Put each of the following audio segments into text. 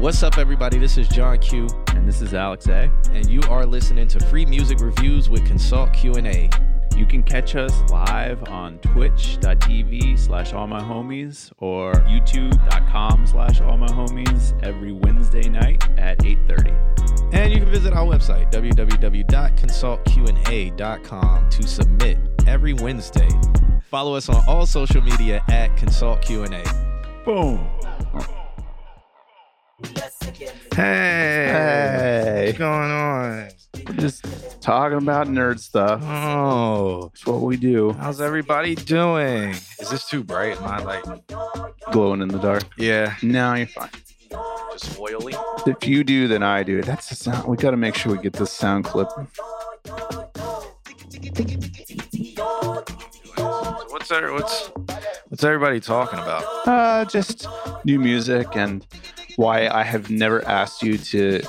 What's up, everybody? This is John Q, And this is Alex A. and you are listening to Free Music Reviews with Consult Q&A. You can catch us live on twitch.tv slash all my homies or youtube.com slash all my homies every Wednesday night at 8.30. And you can visit our website, www.consultqna.com, to submit every Wednesday. Follow us on all social media at Consult Q&A. Boom. Hey, what's going on? We're just talking about nerd stuff. Oh, That's what we do. how's everybody doing? Is this too bright? Am I like, Glowing in the dark. yeah, No, you're fine. just oily? If you do, then I do. That's the sound. We got to make sure we get this sound clip. What's what's what's everybody talking about? Uh, just new music and why I have never asked you to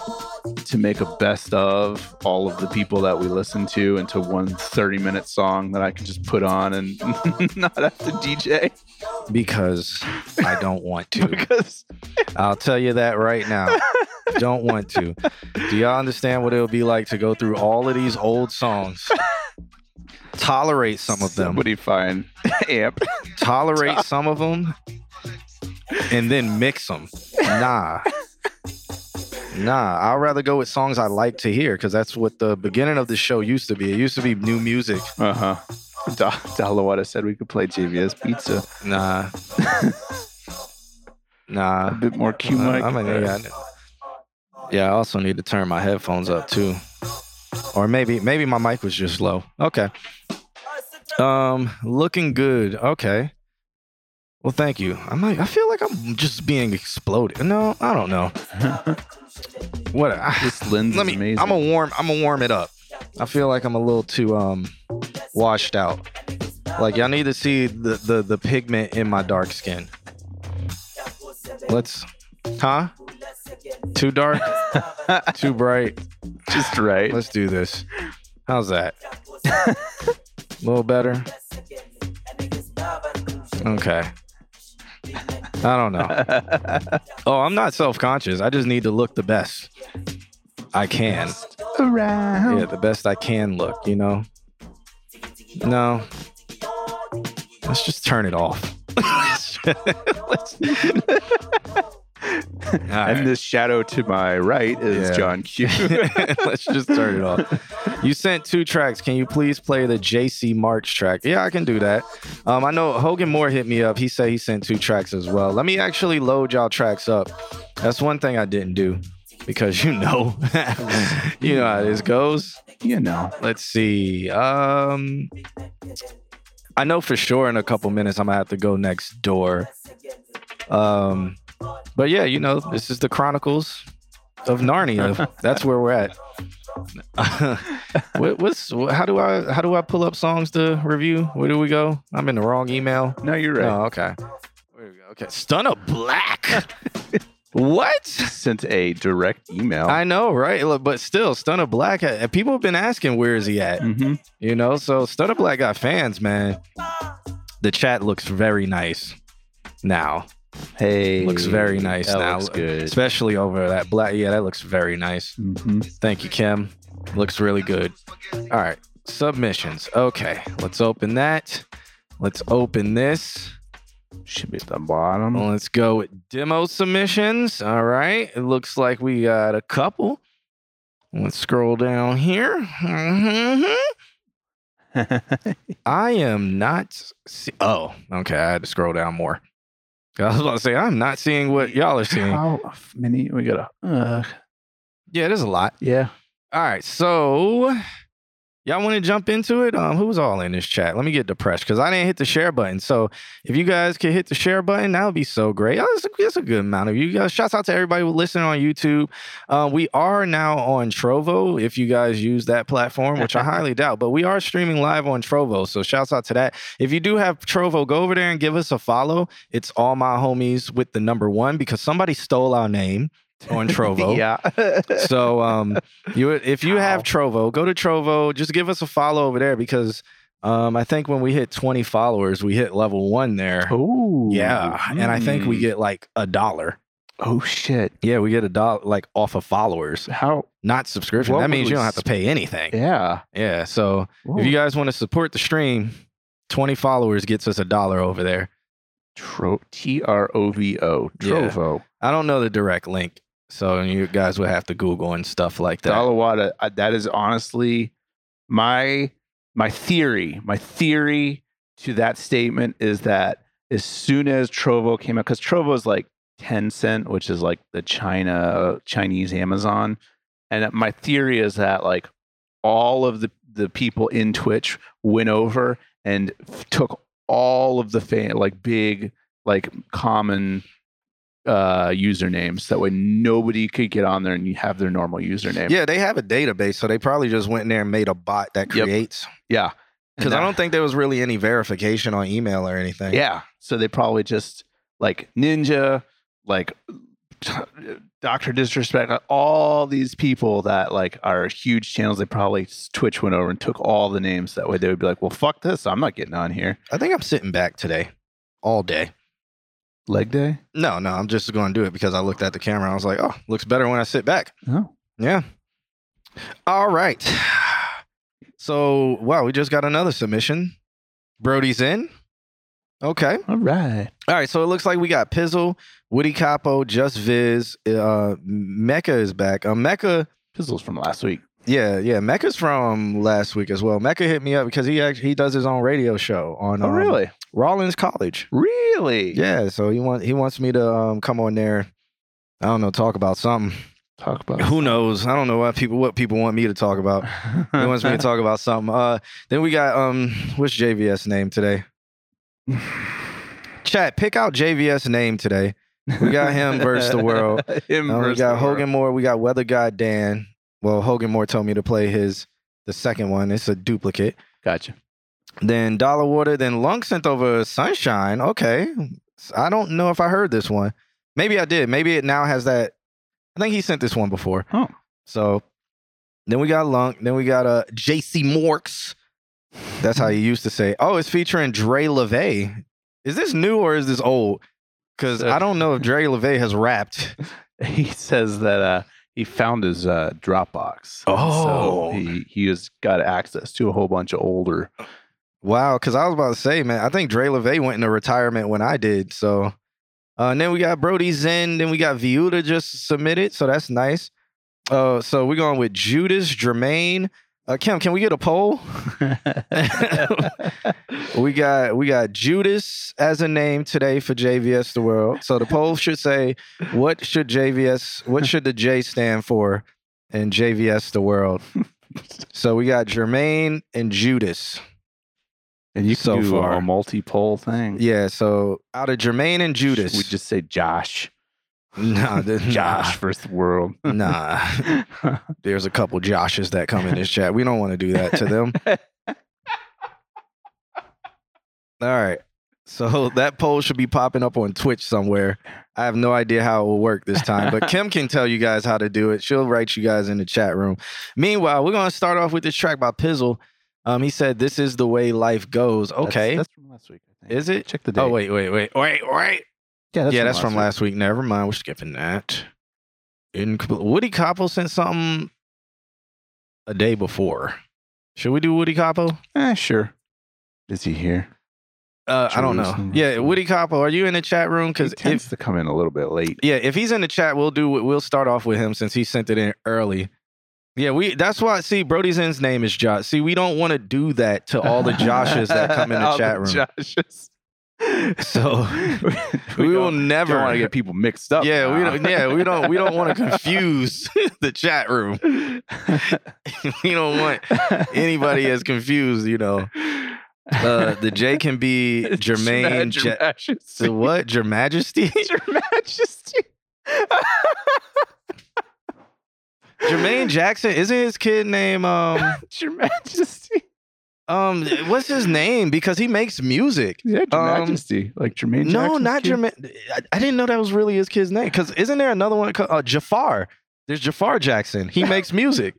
to make a best of all of the people that we listen to into one 30 minute song that I can just put on and not have to DJ Because I don't want to. because I'll tell you that right now. Don't want to. Do y'all understand what it'll be like to go through all of these old songs? Tolerate some of them. somebody find amp. Tolerate some of them and then mix them. Nah. Nah, I'd rather go with songs I like to hear because that's what the beginning of the show used to be. It used to be new music. Uh huh. Da- Dalawada said we could play JVS Pizza. Nah. Nah. A bit more Q Uh, mic. Mean, yeah, I- yeah, I also need to turn my headphones up too. Or maybe maybe my mic was just low. Okay. Um, looking good. Okay. Well, thank you. I'm like, I feel like I'm just being exploded. No, I don't know. What? I, this lens let is me. amazing. I'm gonna warm. I'm gonna warm it up. I feel like I'm a little too um washed out. Like y'all need to see the the the pigment in my dark skin. Let's, huh? Too dark? Too bright? just right. Let's do this. How's that? A little better. Okay. I don't know. Oh, I'm not self conscious. I just need to look the best I can. Around. Yeah, the best I can look, you know? No. Let's just turn it off. Let's- And this shadow to my right is Yeah. John Q. Let's just turn it off. You sent two tracks. Can you please play the JC March track? Yeah, I can do that. Um, I know Hogan Moore hit me up. He said he sent two tracks as well. Let me actually load y'all tracks up. That's one thing I didn't do because you know, you know how this goes. you know. Let's see. Um, I know for sure in a couple minutes I'm gonna have to go next door. Um, but yeah, you know, this is the Chronicles of Narnia. That's where we're at. what, what's how do I how do I pull up songs to review? Where do we go? I'm in the wrong email. No, you're right. Oh, okay. Where we go? Okay, Stunner Black. what? Sent a direct email. I know, right? Look, But still, Stunner Black. uh, People have been asking where is he at. hmm You know, so Stunner Black got fans, man. The chat looks very nice now. Hey, Looks very nice that now. Looks good. Especially over that black. Yeah, that looks very nice. hmm Thank you, Kim. Looks really good. All right. Submissions. Okay. Let's open that. Let's open this. Should be at the bottom. Let's go with demo submissions. All right. It looks like we got a couple. Let's scroll down here. Mhm. I am not. See- oh, okay. I had to scroll down more. I was about to say I'm not seeing what y'all are seeing. How many? We got a. Uh, Yeah, there's a lot. yeah. All right, so y'all want to jump into it? Um, who's all in this chat? Let me get depressed because I didn't hit the share button. So if you guys could hit the share button, that would be so great. Oh, it's, a, it's a good amount of you guys. Shouts out to everybody listening on YouTube. Uh, we are now on Trovo if you guys use that platform, which I highly doubt, but we are streaming live on Trovo. So shouts out to that. If you do have Trovo, go over there and give us a follow. It's all my homies with the number one because somebody stole our name on Trovo. yeah. So um you if you have Trovo, go to Trovo, just give us a follow over there because um I think when we hit 20 followers, we hit level 1 there. oh. Yeah, and I think we get like a dollar. Oh shit! Yeah, we get a dollar like off of followers, How? not subscription. What that means you don't have to pay anything. Yeah. Yeah. So if you guys want to support the stream, 20 followers gets us a dollar over there. Tro- T R O V O Yeah. Trovo. I don't know the direct link. So you guys would have to Google and stuff like that. Dalawada. That is honestly my my theory. My theory to that statement is that as soon as Trovo came out, because Trovo is like Tencent, which is like the China Chinese Amazon, and my theory is that like all of the the people in Twitch went over and took all of the fan like big like common uh usernames that way nobody could get on there and you have their normal username Yeah, they have a database. So they probably just went in there and made a bot that Yep. creates. yeah Because I don't think there was really any verification on email or anything. Yeah. So they probably just like Ninja, like Doctor Disrespect, like, all these people that like are huge channels. They probably Twitch went over and took all the names. That way they would be like, well, fuck this. I'm not getting on here. I think I'm sitting back today all day. Leg day. No, no, I'm just going to do it because I looked at the camera. I was like, oh, looks better when I sit back. Oh, Yeah. All right. So, wow, we just got another submission. Brody's in. Okay. all right. All right. So it looks like we got Pizzle, Woody Capo, Just Viz, uh, Mecca is back. Uh, Mecca, Pizzles from last week. Yeah, yeah, Mecca's from last week as well. Mecca hit me up because he actually he does his own radio show on Oh, um, really? Rollins College. Really? Yeah, so he want he wants me to um, come on there. I don't know, talk about something. Talk about Who knows? I don't know what people what people want me to talk about. He wants me to talk about something. Uh, then we got um, what's JVS name today? Chat, pick out JVS name today. We got him versus the world. him Uh, we got Hogan world. Moore. We got Weather Guy Dan. Well, Hogan Moore told me to play his the second one. It's a duplicate. Gotcha. Then Dollar Water. Then Lunk sent over Sunshine. Okay, I don't know if I heard this one. Maybe I did. Maybe it now has that. I think he sent this one before. Oh. So then we got Lunk. Then we got uh JC Morks. That's how you used to say. Oh, it's featuring Dre LeVay. Is this new or is this old? Because So- I don't know if Dre LeVay has rapped. he says that uh, he found his uh, Dropbox. Oh. so he he has got access to a whole bunch of older. Wow, because I was about to say, man, I think Dre LeVay went into retirement when I did. So, uh, and then we got Brody Zen. Then we got Viuda just submitted, so that's nice. Uh, so we're going with Judas Jermaine. Uh, Kim, can we get a poll? We got we got Judas as a name today for JVS the World. So the poll should say, what should JVS? What should the J stand for in JVS the World? So we got Jermaine and Judas. and you can So do far. a multi-poll thing. Yeah, so out of Jermaine and Judas, We just say Josh. Nah, the- Josh versus the world. Nah, nah. There's a couple Joshes that come in this chat. We don't want to do that to them. All right. So that poll should be popping up on Twitch somewhere. I have no idea how it will work this time, but Kim can tell you guys how to do it. She'll write you guys in the chat room. Meanwhile, we're going to start off with this track by Pizzle. Um, he said, "This is the way life goes." That's- Okay, That's, from last week. I think. is it? Check the date. Oh wait, wait, wait, wait, wait. Yeah, yeah, that's from last week. Never mind. We're skipping that. Incomplete. Woody Capo sent something a day before. Should we do Woody week. Eh, sure. Is he here? Uh, I don't know. Yeah, Woody Capo, are you in the chat room? He Because tends if to come in a little bit late. yeah, if he's in the chat, we'll do. We'll start off with him since he sent it in early. Yeah, we. That's why. See, Brody's in's name is Josh. See, we don't want to do that to all the Joshes that come in the chat room. Joshes. So, we, will never want to get people mixed up. Yeah, we don't. Yeah, we don't. We don't want to confuse the chat room. we don't want anybody as confused. You know, uh, the J can be Jermaine. Majesty. the what? Your Majesty. Your Majesty. Jermaine Jackson. Isn't his kid name? Um, Your Majesty. Um, what's his name? Because he makes music. Yeah, Your Um, Majesty. Like Jermaine no, Jackson's not kid? Jermaine. I, I didn't know that was really his kid's name. Because isn't there another one called uh, Jafar? There's Jafar Jackson. He makes music.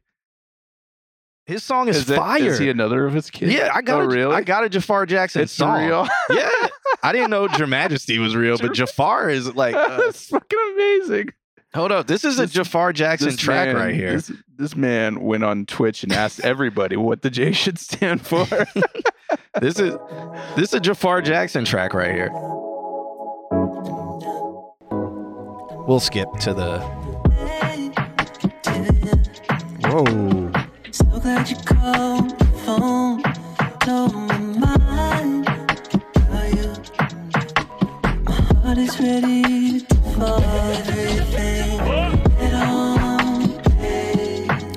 His song is, Is, fire. is he another of his kids? yeah, I got Oh, a, really? I got a Jafar Jackson it's song. real. Yeah, I didn't know Your Majesty was real, but Jafar is like. uh, That's fucking amazing. hold up, this is a Jafar Jackson track man- right here. This, this man went on Twitch and asked everybody what the J should stand for. This is this is a Jafar Jackson track right here. We'll skip to the. Whoa. So glad you called the phone. Told me mine. Tell you, my heart is ready for everything.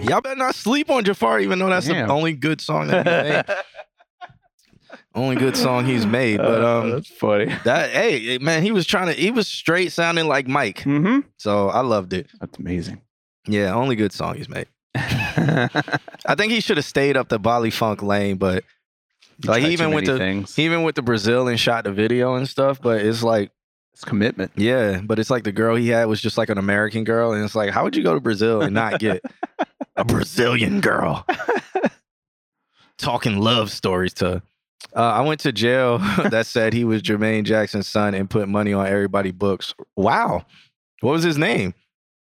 Y'all better not sleep on Jafar, even though that's Damn. the only good song that he made. only good song he's made. But Uh, um, that's funny. that hey man, he was trying to. He was straight sounding like Mike, Mm-hmm. so I loved it. That's amazing. Yeah, only good song he's made. I think he should have stayed up the Baile Funk lane, but Like, he even went to- things. he even went to Brazil and shot the video and stuff. But it's like. it's commitment. Yeah, but it's like the girl he had was just like an American girl, and it's like, how would you go to Brazil and not get a Brazilian girl talking love stories to? Uh, I went to jail that said he was Jermaine Jackson's son and put money on everybody books. Wow, what was his name?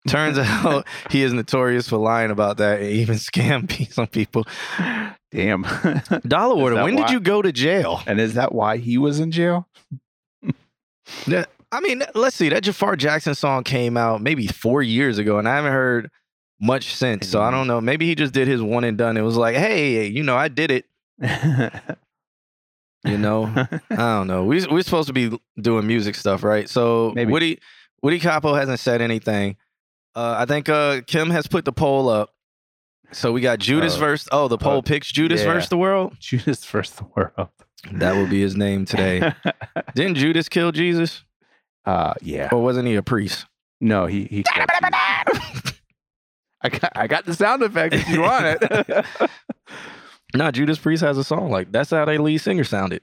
Turns out he is notorious for lying about that and even scam some people. Damn. Dollar Order, that when did you go to jail? and is that why he was in jail? That- I mean, let's see. That Jafar Jackson song came out maybe four years ago, and I haven't heard much since. So I don't know. Maybe he just did his one and done. It was like, hey, you know, I did it. You know, I don't know. We we're supposed to be doing music stuff, right? So Maybe. Woody Woody Capo hasn't said anything. Uh, I think uh, Kim has put the poll up. So we got Judas Oh. versus. Oh, the poll Oh, picks Judas yeah. versus the world. Judas first the world. That will be his name today. Didn't Judas kill Jesus, uh, yeah. or wasn't he a priest? No, he he. killed Jesus. I got I got the sound effect if you want it. No, Judas Priest has a song like that's how they lead singer sounded.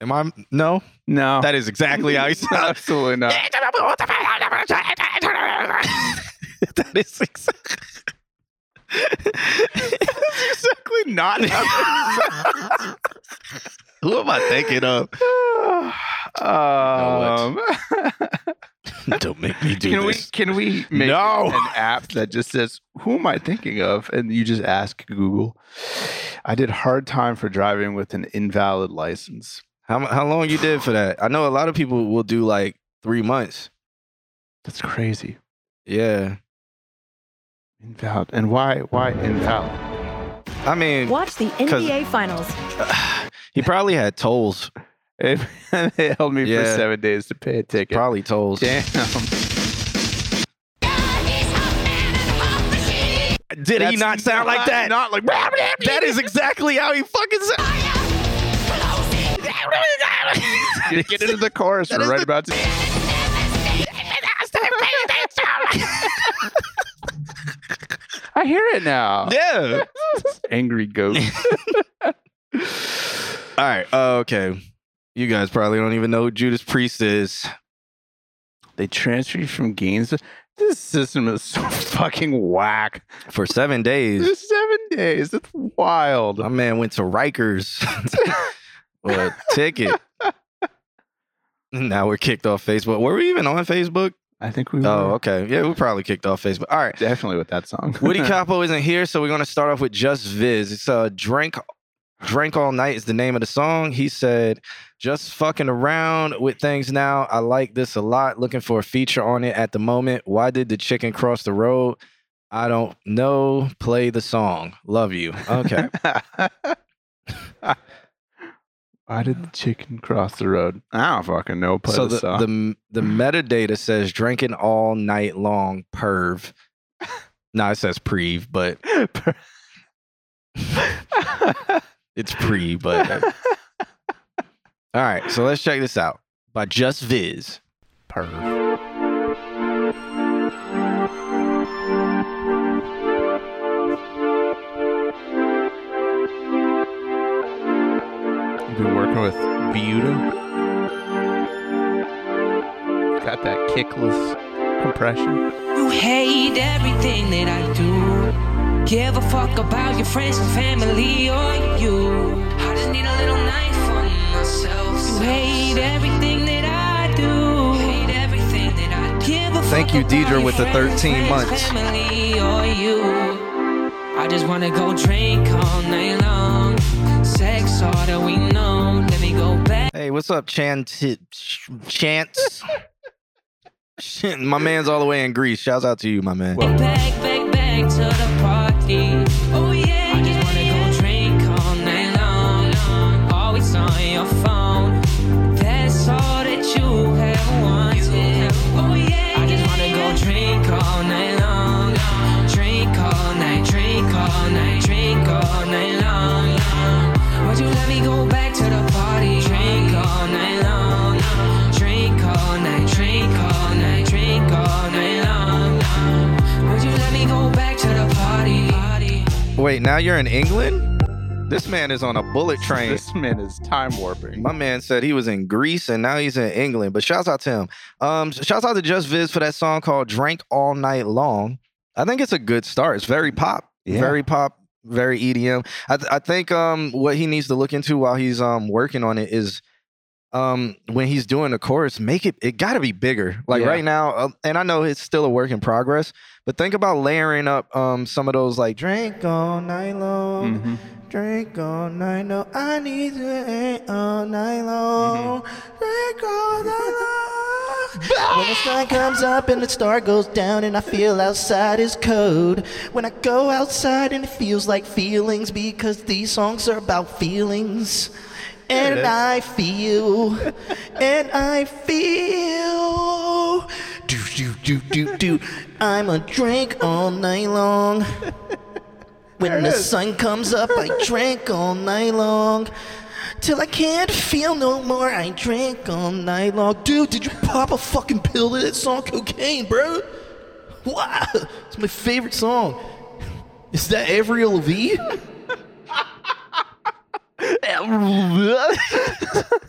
Am I? No, no, that is exactly how he sounded. absolutely not. that is exactly. That's exactly not. Who am I thinking of? um, Don't make me do can we this. can we make No. an app that just says who am I thinking of, and you just ask Google. I did hard time for driving with an invalid license. How how long you did for that? I know a lot of people will do like three months. That's crazy. Yeah, Invalid, and why why invalid? I mean, Watch the NBA Finals. he probably had tolls. It, they held me for Yeah. seven days to pay a ticket. Probably tolls. Damn. Did he That's not sound like that? Not like that is exactly how he fucking sounds. Get, get into the chorus. We're right about to. I hear it now. Yeah. Angry goat. All right. Uh, okay. You guys probably don't even know who Judas Priest is. they transferred you from games. This system is so fucking whack. For seven days, It's seven days. That's wild. my man went to Rikers with a ticket. Now we're kicked off Facebook. Were we even on Facebook? I think we oh, were Oh, okay. Yeah, we probably kicked off Facebook. All right. definitely with that song. Woody Capo isn't here, so we're gonna start off with Just Viz. It's a drink Drink All Night is the name of the song. He said, just fucking around with things now. I like this a lot. Looking for a feature on it at the moment. Why did the chicken cross the road? I don't know. Play the song. Love you. Okay. Why did the chicken cross the road? I don't fucking know. Play so the, the, song. the the metadata says drinking all night long perv. no, it says prev, but it's pre, but uh, all right, so let's check this out by Just Viz. Perv. You've been working with Buda. Got that kickless compression. You hate everything that I do. Give a fuck about your friends and family or you. Thank you, Deidre, with the 13 months. Family or you. I just wanna go drink all night long. Sex all that we know. Let me go back. Hey, what's up, Chant? Chance? Shit, my man's all the way in Greece. Shouts out to you, my man. Back, back, back Wait, now you're in England? This man is on a bullet train. This man is time warping. My man said he was in Greece and now he's in England. But shouts out to him. Um, shouts out to Just Viz for that song called "Drank All Night Long." I think it's a good start. It's very pop, Yeah. very pop, very EDM. I, th- I think um what he needs to look into while he's um working on it is um when he's doing the chorus, make it it got to be bigger. Like Yeah. right now, uh, and I know it's still a work in progress, but think about layering up um some of those like "Drink All Night Long." Mhm. Drink all night long. I need to drink all night long. Drink all night long. when the sun comes up and the star goes down and I feel outside is cold When I go outside and it feels like feelings because these songs are about feelings. And. I feel, and I feel. Do, do, do, do, do. I'm a drink all night long. When the sun comes up, I drink all night long. Till I can't feel no more, I drink all night long. Dude, did you pop a fucking pill to that song, Cocaine, bro? Wow, it's my favorite song. Is that Avril Lavigne?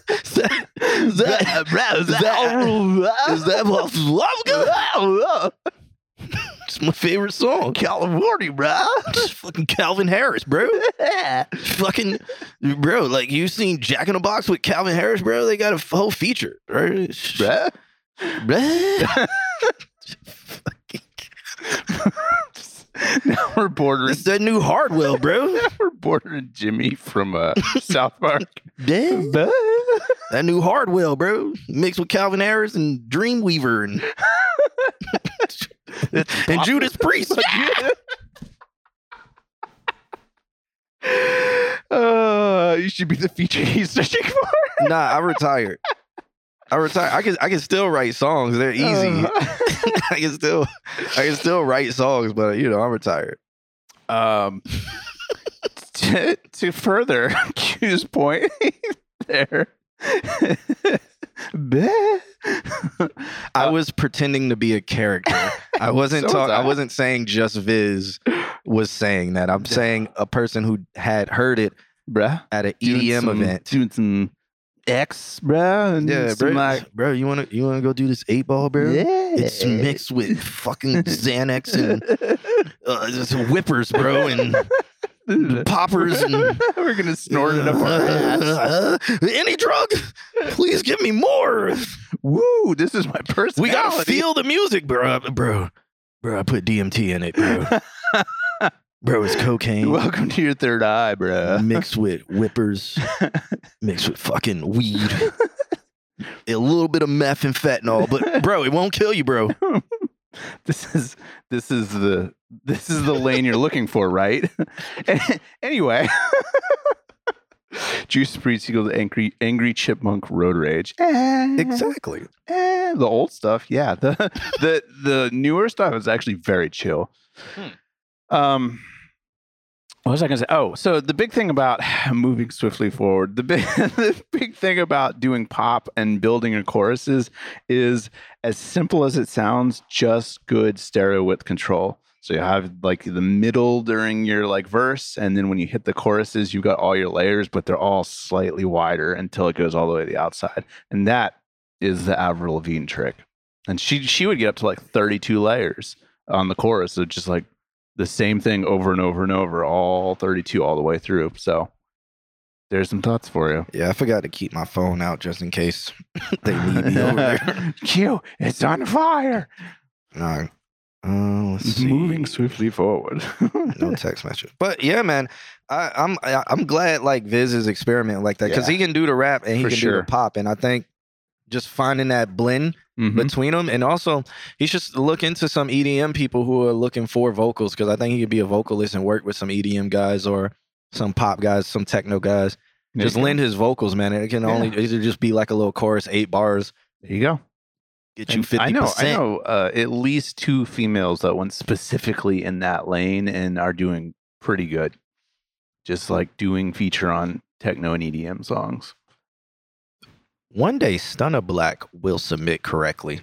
Is that, is that, is that, is that? It's my favorite song. California, bro. It's fucking Calvin Harris, bro. fucking, bro, like you seen Jack in the Box with Calvin Harris, bro? They got a whole feature, right? Bruh. Bruh. now we're bordering. It's that new Hardwell, bro. Now we're Jimmy from uh, South Park. Yeah. That new Hardwell, bro. Mixed with Calvin Harris and Dreamweaver and, and Judas Priest. Uh, you should be the feature he's searching for. nah, I retired. I retired. I can I can still write songs. They're easy. Uh, I can still I can still write songs, but you know, I'm retired. um, to, to further Q's point there. I was pretending to be a character. I wasn't So was talking I I. wasn't saying just Viz was saying that. I'm saying a person who had heard it bruh. at an Doing EDM some- event. Doing some X, bruh. And Yeah, bro. like, bro, you wanna you wanna go do this eight ball, bro? yeah. It's mixed with fucking Xanax and uh, whippers, bro, and poppers and We're gonna snort it up our ass. Any drug? Please give me more. Woo! This is my personality. We gotta feel the music, bro. Bro, bro, I put DMT in it, bro. bro, it's cocaine Welcome to your third eye, bro. mixed with whippers, mixed with fucking weed, a little bit of meth and fentanyl. But bro, it won't kill you, bro. this is this is the this is the lane you're looking for, right? anyway. Juice Priest equals angry angry chipmunk road rage. Eh, Exactly. eh, the old stuff, yeah. The the the newer stuff is actually very chill. Um what was I gonna say? Oh, so the big thing about moving swiftly forward, the big the big thing about doing pop and building your choruses is as simple as it sounds, just good stereo width control. So you have like the middle during your like verse, and then when you hit the choruses, you've got all your layers, but they're all slightly wider until it goes all the way to the outside. And that is the Avril Lavigne trick. And she she would get up to like 32 layers on the chorus. So just like the same thing over and over and over, all 32 all the way through. So there's some thoughts for you. Yeah, I forgot to keep my phone out just in case they need me over there. Q, it's on fire. No. Uh, let's see. Moving swiftly forward. no text message. But yeah, man, I, I'm I, I'm glad like Viz is experimenting like that because Yeah. he can do the rap and he For can do the pop, and I think just finding that blend Mhm. between them, and also he should look into some EDM people who are looking for vocals because I think he could be a vocalist and work with some EDM guys or some pop guys, some techno guys. There just lend his vocals, man. It can only it should just be like a little chorus, eight bars, There you go. get you fifty I know, I know uh, at least two females that went specifically in that lane and are doing pretty good. Just like doing feature on techno and EDM songs. One day, Stunner Black will submit correctly.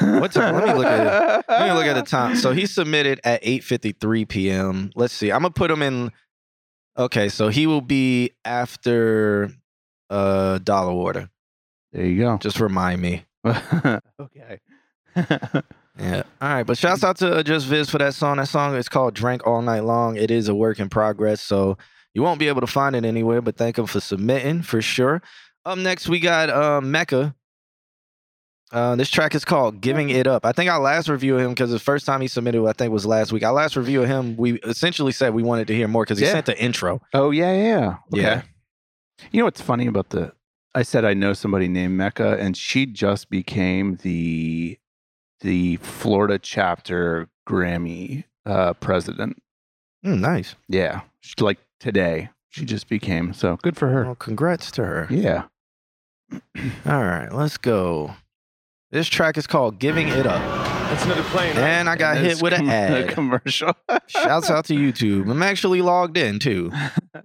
What time? Let me look at it. Let me look at the time. So he submitted at 8:53 p.m. Let's see. I'm gonna put him in. Okay, so he will be after uh Dollar Order. There you go. Just remind me. okay. Yeah. All right, but shouts out to uh, Just Viz for that song. That song is called "Drank All Night Long." It is a work in progress, so you won't be able to find it anywhere. But thank him for submitting for sure. Up next, we got uh, Mecca. Uh, this track is called "Giving It Up." I think our last review of him because the first time he submitted, I think was last week. Our last review of him, we essentially said we wanted to hear more because he Yeah. sent the intro. oh yeah, yeah. Yeah. You know what's funny about the? I said I know somebody named Mecca, and she just became the the Florida chapter Grammy uh, president. Mm, nice. Yeah, she, like today, she just became. So good for her. Well, congrats to her. Yeah. All right, let's go. This track is called "Giving It Up," That's another plane. and I got And hit with an com- a ad. commercial. Shouts out to YouTube. I'm actually logged in too.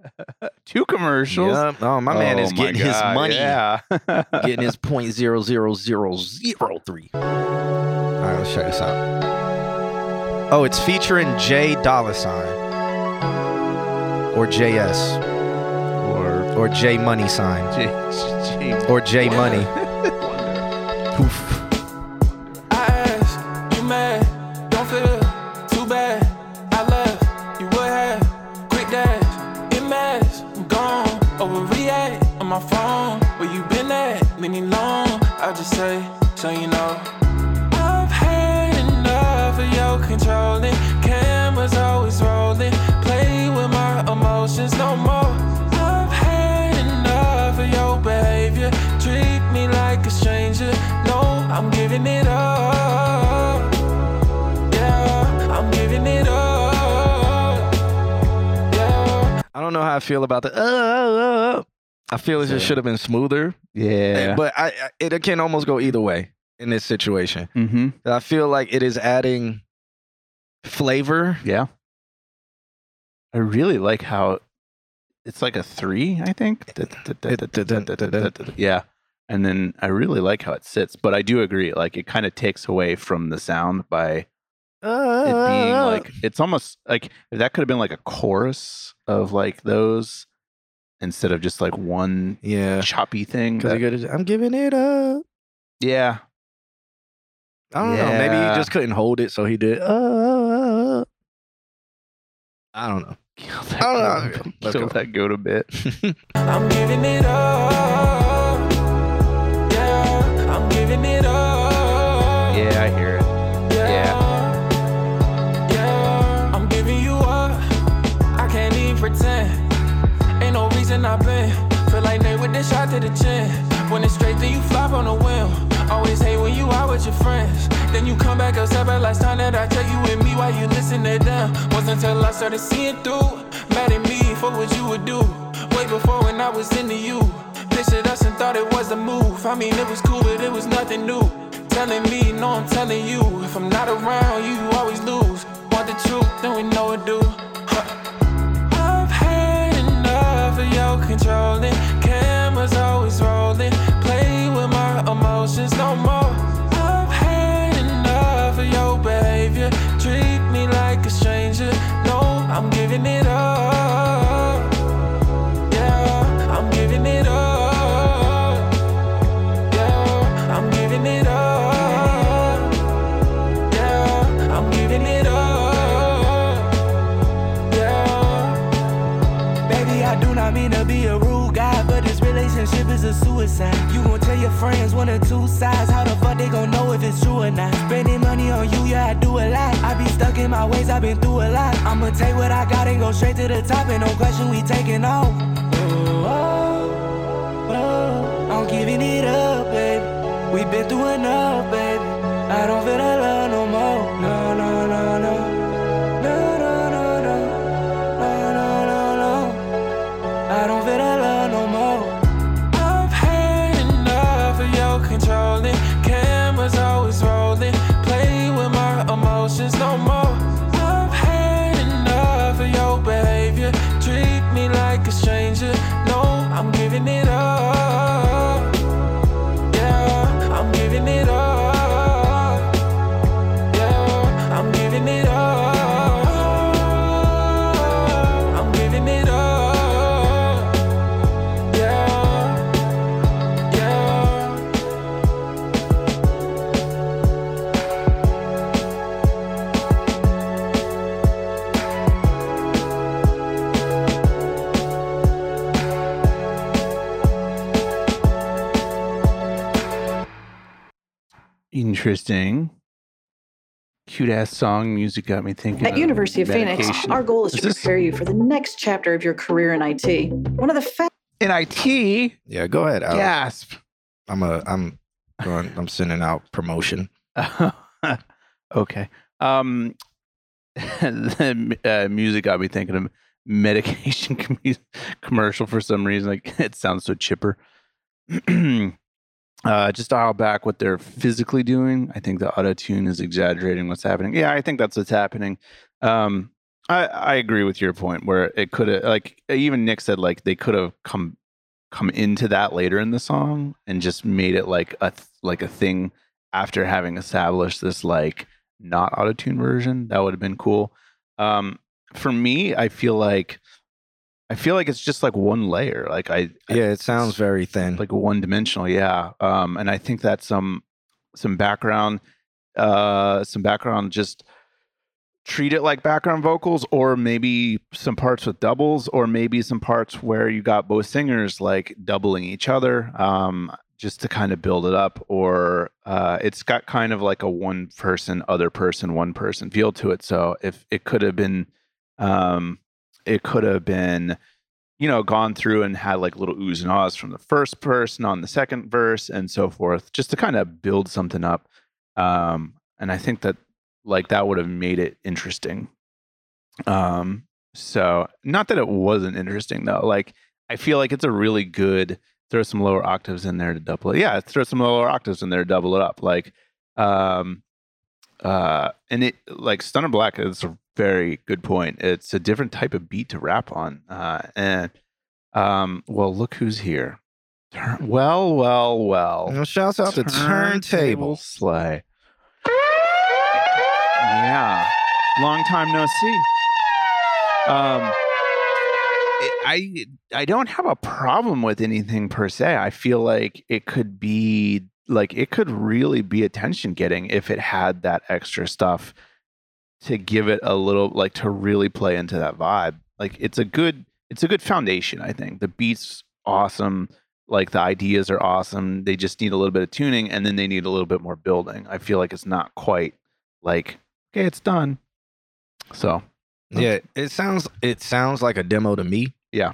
Two commercials. Yup. Oh, my man Oh is my getting his money. Yeah. Getting his point zero zero zero zero three. All right, let's check this out. Oh, it's featuring J Dollar Sign or JS or or J Money Sign J, J, or J Money. Oof. I asked, you mad? Don't feel too bad. I left, you would have. Quick dash, it matters. I'm gone, overreact on my phone. Where you been at? Many long. I'll just say, so you know. I don't know how I feel about the. Uh, uh, uh. I feel as it just should have been smoother, Yeah. but I, I it can almost go either way in this situation. mm-hmm. I feel like it is adding flavor. Yeah. I really like how it's like a three, I think. Yeah. And then I really like how it sits, but I do agree. Like it kind of takes away from the sound by it being like it's almost like if that could have been like a chorus of like those instead of just like one yeah. choppy thing. Because that- I'm giving it up. yeah. I don't know. Maybe he just couldn't hold it, so he did. Uh, uh, uh. I don't know. Kill that, I don't goat- know. Let's kill go. that goat a bit. I'm giving it up. Yeah, I'm giving it up. The chin. When it's straight, then you flop on a whim. Always hate when you out with your friends. Then you come back upset, but last time that I checked you with me while you listen to them. Wasn't until I started seeing through. Mad at me for what you would do. Way before when I was into you. Pictured us and thought it was a move. I mean, it was cool, but it was nothing new. Telling me, no, I'm telling you. If I'm not around you, you always lose. Want the truth, then we know it do. Huh. I've had enough of your controlling. Cameras always rolling. Play with my emotions no more. I've had enough of your behavior. Treat me like a stranger. No, I'm giving it up. Friends, one or two sides. How the fuck they gon' know if it's true or not? Spending money on you, yeah, I do a lot. I be stuck in my ways, i been through a lot. I'ma take what I got and go straight to the top, and no question, we taking off. Oh, oh, oh. I'm giving it up, baby. We been through enough, baby. I don't feel the Interesting. Cute ass song. Music got me thinking. At University of Phoenix, our goal is, Is to this- prepare you for the next chapter of your career in IT. One of the fa- in IT. Yeah, go ahead. Alex. Gasp. I'm a I'm going I'm sending out promotion. okay. Um, the uh, music got me thinking of medication com- commercial for some reason. Like it sounds so chipper. uh, just dial back what they're physically doing. I think the auto tune is exaggerating what's happening. Yeah, I think that's what's happening. Um, I I agree with your point where it could have like even Nick said like they could have come come into that later in the song and just made it like a th- like a thing after having established this like not auto-tune version that would have been cool um for me i feel like i feel like it's just like one layer like i Yeah, it sounds very thin. like one dimensional yeah um and i think that some some background uh some background just treat it like background vocals or maybe some parts with doubles or maybe some parts where you got both singers like doubling each other um just to kind of build it up or uh it's got kind of like a one person other person one person feel to it so if it could have been um it could have been you know gone through and had like little oohs and ahs from the first person on the second verse and so forth just to kind of build something up um and i think that like that would have made it interesting. Um so not that it wasn't interesting though like i feel like it's a really good throw some lower octaves in there to double it yeah throw some lower octaves in there to double it up like um uh and it like stunner black is a very good point it's a different type of beat to rap on uh and um well look who's here Turn- well well well You know, shouts out to Turntable. Slay. Yeah. Long time no see. Um I I don't have a problem with anything per se. I feel like it could be like it could really be attention getting if it had that extra stuff to give it a little like to really play into that vibe. Like it's a good it's a good foundation, I think. The beats awesome, like the ideas are awesome. They just need a little bit of tuning and then they need a little bit more building. I feel like it's not quite like okay, it's done. So, Yeah, it sounds it sounds like a demo to me. Yeah.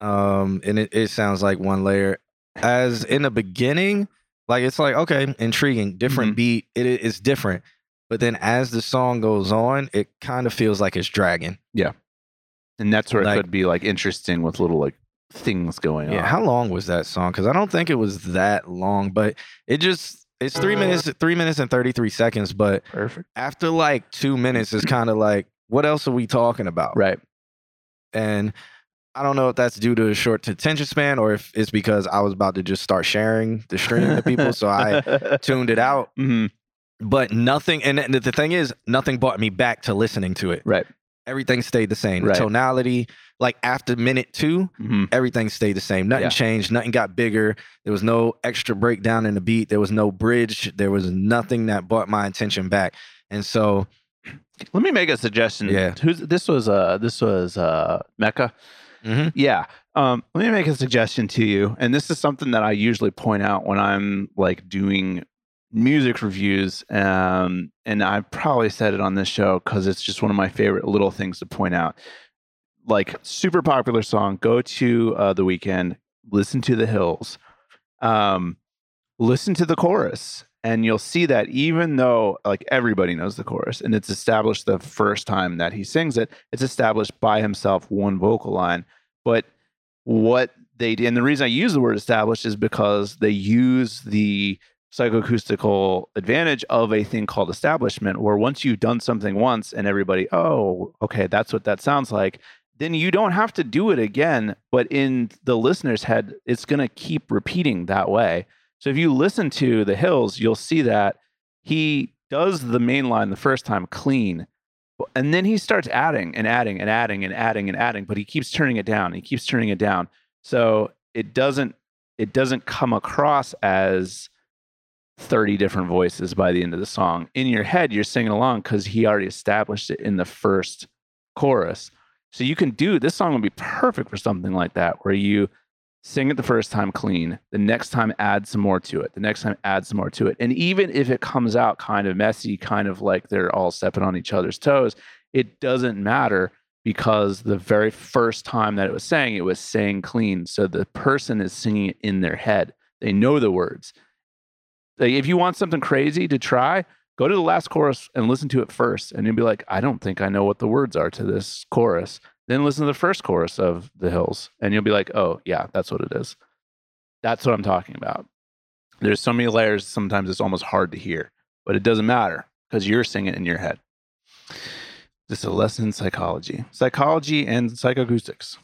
Um, and it, it sounds like one layer. As in the beginning, like it's like okay, intriguing, different Mhm. beat. It's different, but then as the song goes on, it kind of feels like it's dragging. Yeah. And that's where Like- it could be like interesting with little like things going Yeah. on. Yeah. How long was that song? Because I don't think it was that long, but it just it's three minutes, three minutes and thirty three seconds. But Perfect. after like two minutes, it's kind of like, what else are we talking about? Right. And I don't know if that's due to a short attention span or if it's because I was about to just start sharing the stream to people, so I tuned it out. Mhm. But nothing, and the thing is, nothing brought me back to listening to it. Right. Everything stayed the same. Right. The tonality, like after minute two, Mhm. everything stayed the same. Nothing Yeah. changed. Nothing got bigger. There was no extra breakdown in the beat. There was no bridge. There was nothing that brought my attention back. And so, Let me make a suggestion. Yeah. Who's this was uh this was uh Mecca. hmm Yeah. Um, let me make a suggestion to you. And this is something that I usually point out when I'm like doing music reviews. Um, and I probably said it on this show because it's just one of my favorite little things to point out. Like super popular song, go to uh, the Weeknd, listen to the hills, um, listen to the chorus, and you'll see that even though like everybody knows the chorus and it's established the first time that he sings it, it's established by himself one vocal line. But what they did, and the reason I use the word established is because they use the psychoacoustical advantage of a thing called establishment, where once you've done something once and everybody, oh, okay, that's what that sounds like, then you don't have to do it again. But in the listener's head, it's going to keep repeating that way. So if you listen to The Hills, you'll see that he does the main line the first time clean. And then he starts adding and adding and adding and adding and adding, but he keeps turning it down. He keeps turning it down. So it doesn't it doesn't come across as 30 different voices by the end of the song. In your head, you're singing along because he already established it in the first chorus. So you can do this song would be perfect for something like that, where you sing it the first time clean, the next time add some more to it, the next time add some more to it. And even if it comes out kind of messy, kind of like they're all stepping on each other's toes, it doesn't matter because the very first time that it was sang, it was sang clean. So the person is singing it in their head. They know the words. Like if you want something crazy to try, go to the last chorus and listen to it first. And you'll be like, I don't think I know what the words are to this chorus. Then listen to the first chorus of The Hills, and you'll be like, oh, yeah, that's what it is. That's what I'm talking about. There's so many layers, sometimes it's almost hard to hear, but it doesn't matter because you're singing in your head. This is a lesson in psychology, psychology and psychoacoustics.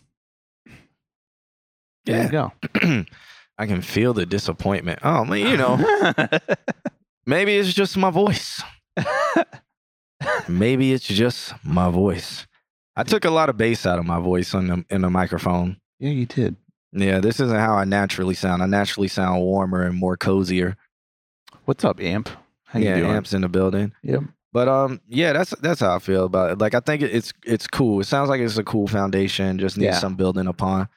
There Yeah. you go. I can feel the disappointment. Oh, man, you know, maybe it's just my voice. maybe it's just my voice. I took a lot of bass out of my voice on the in the microphone. yeah, you did. Yeah, this isn't how I naturally sound. I naturally sound warmer and more cozier. What's up, Amp? How you yeah, doing? amps in the building. Yep. But um, yeah, that's that's how I feel about it. Like I think it's it's cool. It sounds like it's a cool foundation. Just needs Yeah. some building upon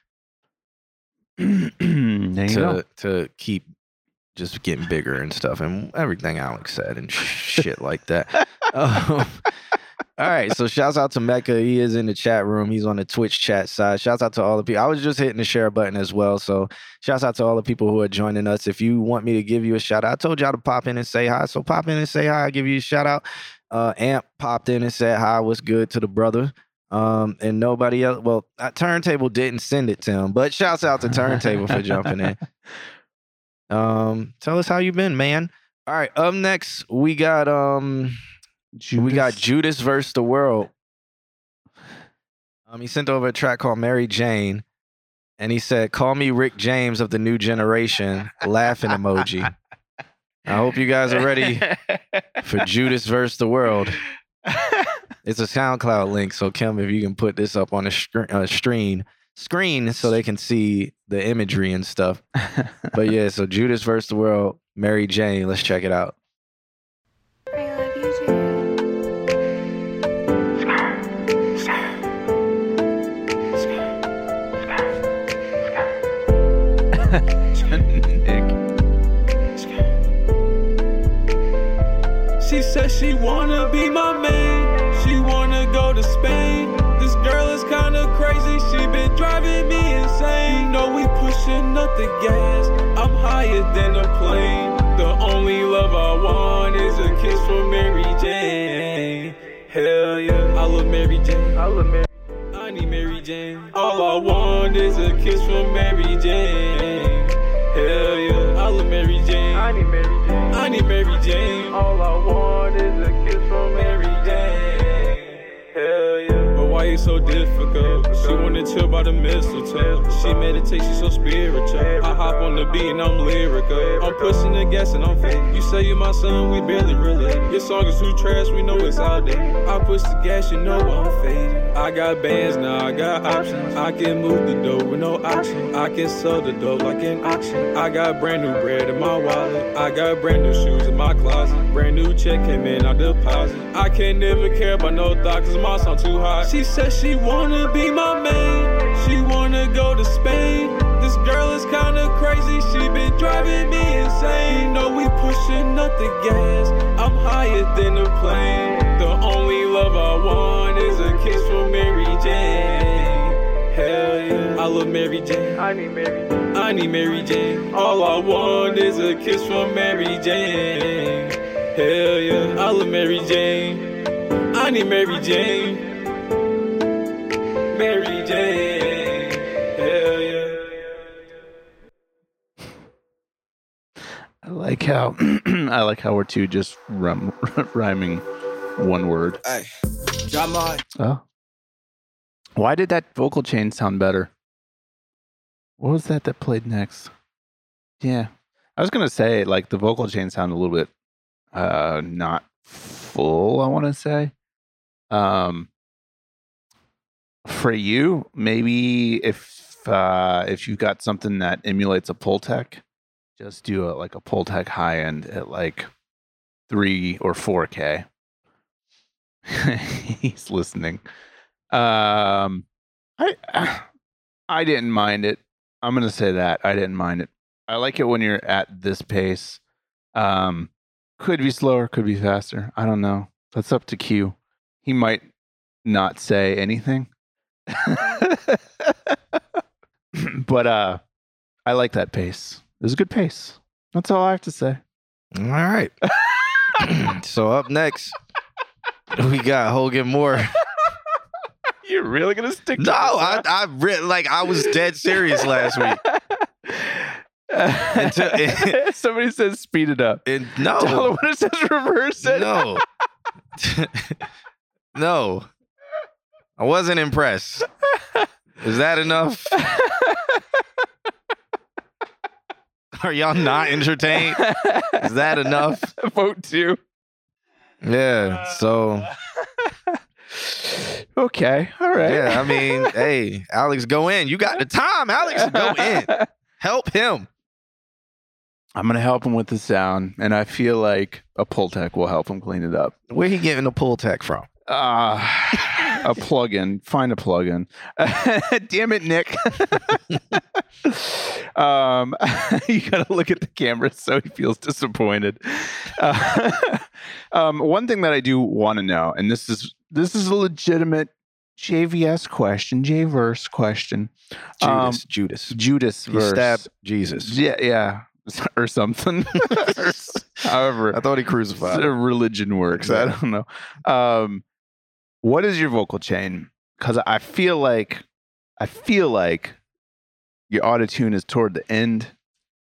to to keep just getting bigger and stuff and everything Alex said and shit like that. Um, all right, so shouts out to Mecca. He is in the chat room. He's on the Twitch chat side. Shouts out to all the people. I was just hitting the share button as well. So shouts out to all the people who are joining us. If you want me to give you a shout out, I told y'all to pop in and say hi. So pop in and say hi. I'll give you a shout out. Uh, Amp popped in and said hi. What's good to the brother? Um, and nobody else. Well, uh, Turntable didn't send it to him, but shouts out to Turntable for jumping in. Um, tell us how you been, man. All right, up next we got um we got Judas versus the world. Um, he sent over a track called Mary Jane, and he said, "Call me Rick James of the new generation." Laughing emoji. I hope you guys are ready for Judas versus the world. It's a SoundCloud link, so Kim, if you can put this up on a screen, uh, screen, screen, so they can see the imagery and stuff. But yeah, so Judas versus the world, Mary Jane. Let's check it out. I love you too. Nick. She says she wanna the gas. I'm higher than a plane. The only love I want is a kiss from Mary Jane. Hell yeah, I love Mary Jane. I love Mary. I need Mary Jane. All I want is a kiss from Mary Jane. Hell yeah, I love Mary Jane. I need Mary Jane. I need Mary Jane. All I want is a kiss from Mary Jane. Hell yeah. Why you so difficult? She wanna chill by the mistletoe. She meditate, she so spiritual. I hop on the beat and I'm lyrical. I'm pushing the gas and I'm fake. You say you're my son, we barely relate. Your song is too trash, we know it's out there. I push the gas, you know I'm faded. I got bands now, I got options. I can move the dough with no option. I can sell the dough like an auction. I got brand new bread in my wallet. I got brand new shoes in my closet. Brand new check came in, I deposit. I can't never care about no thought, cause my song too hot. She said she wanna be my maid. She wanna go to Spain. This girl is kinda crazy, she been driving me insane. You know we pushing up the gas, I'm higher than a plane. The only love I want is a kiss from Mary Jane. Hell yeah, I love Mary Jane. I need Mary. I need Mary Jane. All I want is a kiss from Mary Jane. Hell yeah, I love Mary Jane. I need Mary Jane. Mary Jane. Hell yeah. I like how I like how we're two just rhyme, rhyming one word. Hey, drop my Oh. Why did that vocal chain sound better? What was that that played next? Yeah. I was going to say like the vocal chain sounded a little bit uh not full, I want to say. Um for you, maybe if uh if you've got something that emulates a Pultec, just do a like a Pultec high end at like 3 or 4K. He's listening. Um, I I didn't mind it. I'm gonna say that I didn't mind it. I like it when you're at this pace. Um, could be slower, could be faster. I don't know. That's up to Q. He might not say anything. but uh I like that pace. It was a good pace. That's all I have to say. All right. so up next, we got Hogan Moore. You're really gonna stick. No, I, I re- like I was dead serious last week. Until- Somebody says speed it up. And Tell no, them when it says reverse it. no, no, I wasn't impressed. Is that enough? Are y'all not entertained? Is that enough? Vote two. Yeah. So Okay. All right. yeah, I mean, hey, Alex, go in. You got the time, Alex. Go in. Help him. I'm gonna help him with the sound, and I feel like a Pultec will help him clean it up. Where he getting the Pultec from? Ah, a plug-in. Find a plug-in. Damn it, Nick. um, you gotta look at the camera so he feels disappointed. Uh, um, one thing that I do want to know, and this is this is a legitimate JVS question, J-verse question. Um, Judas. Judas. Judas He verse. stabbed Jesus. Yeah, yeah, or something. Or However, I thought he crucified. religion works. I don't know. Um, what is your vocal chain? Because I feel like I feel like your auto tune is toward the end,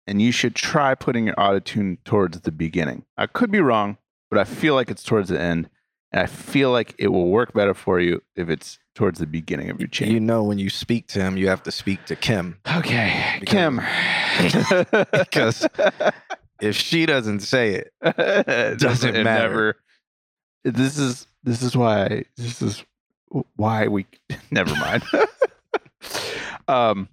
and you should try putting your auto tune towards the beginning. I could be wrong, but I feel like it's towards the end, and I feel like it will work better for you if it's towards the beginning of your chain. You know, when you speak to him, you have to speak to Kim. okay, Because- Kim. Because If she doesn't say it, it Doesn't it matter. never- this is this is why this is why we never mind. um,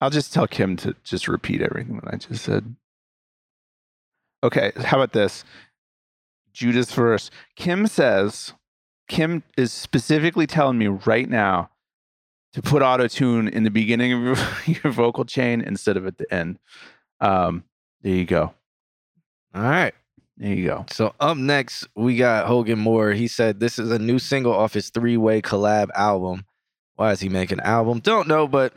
I'll just tell Kim to just repeat everything that I just said. Okay, how about this? Judas verse. Kim says, Kim is specifically telling me right now to put auto tune in the beginning of your, vocal chain instead of at the end. Um, there you go. all right. There you go. So up next, we got Hogan Moore. He said this is a new single off his three-way collab album. Why is he making an album? Don't know, but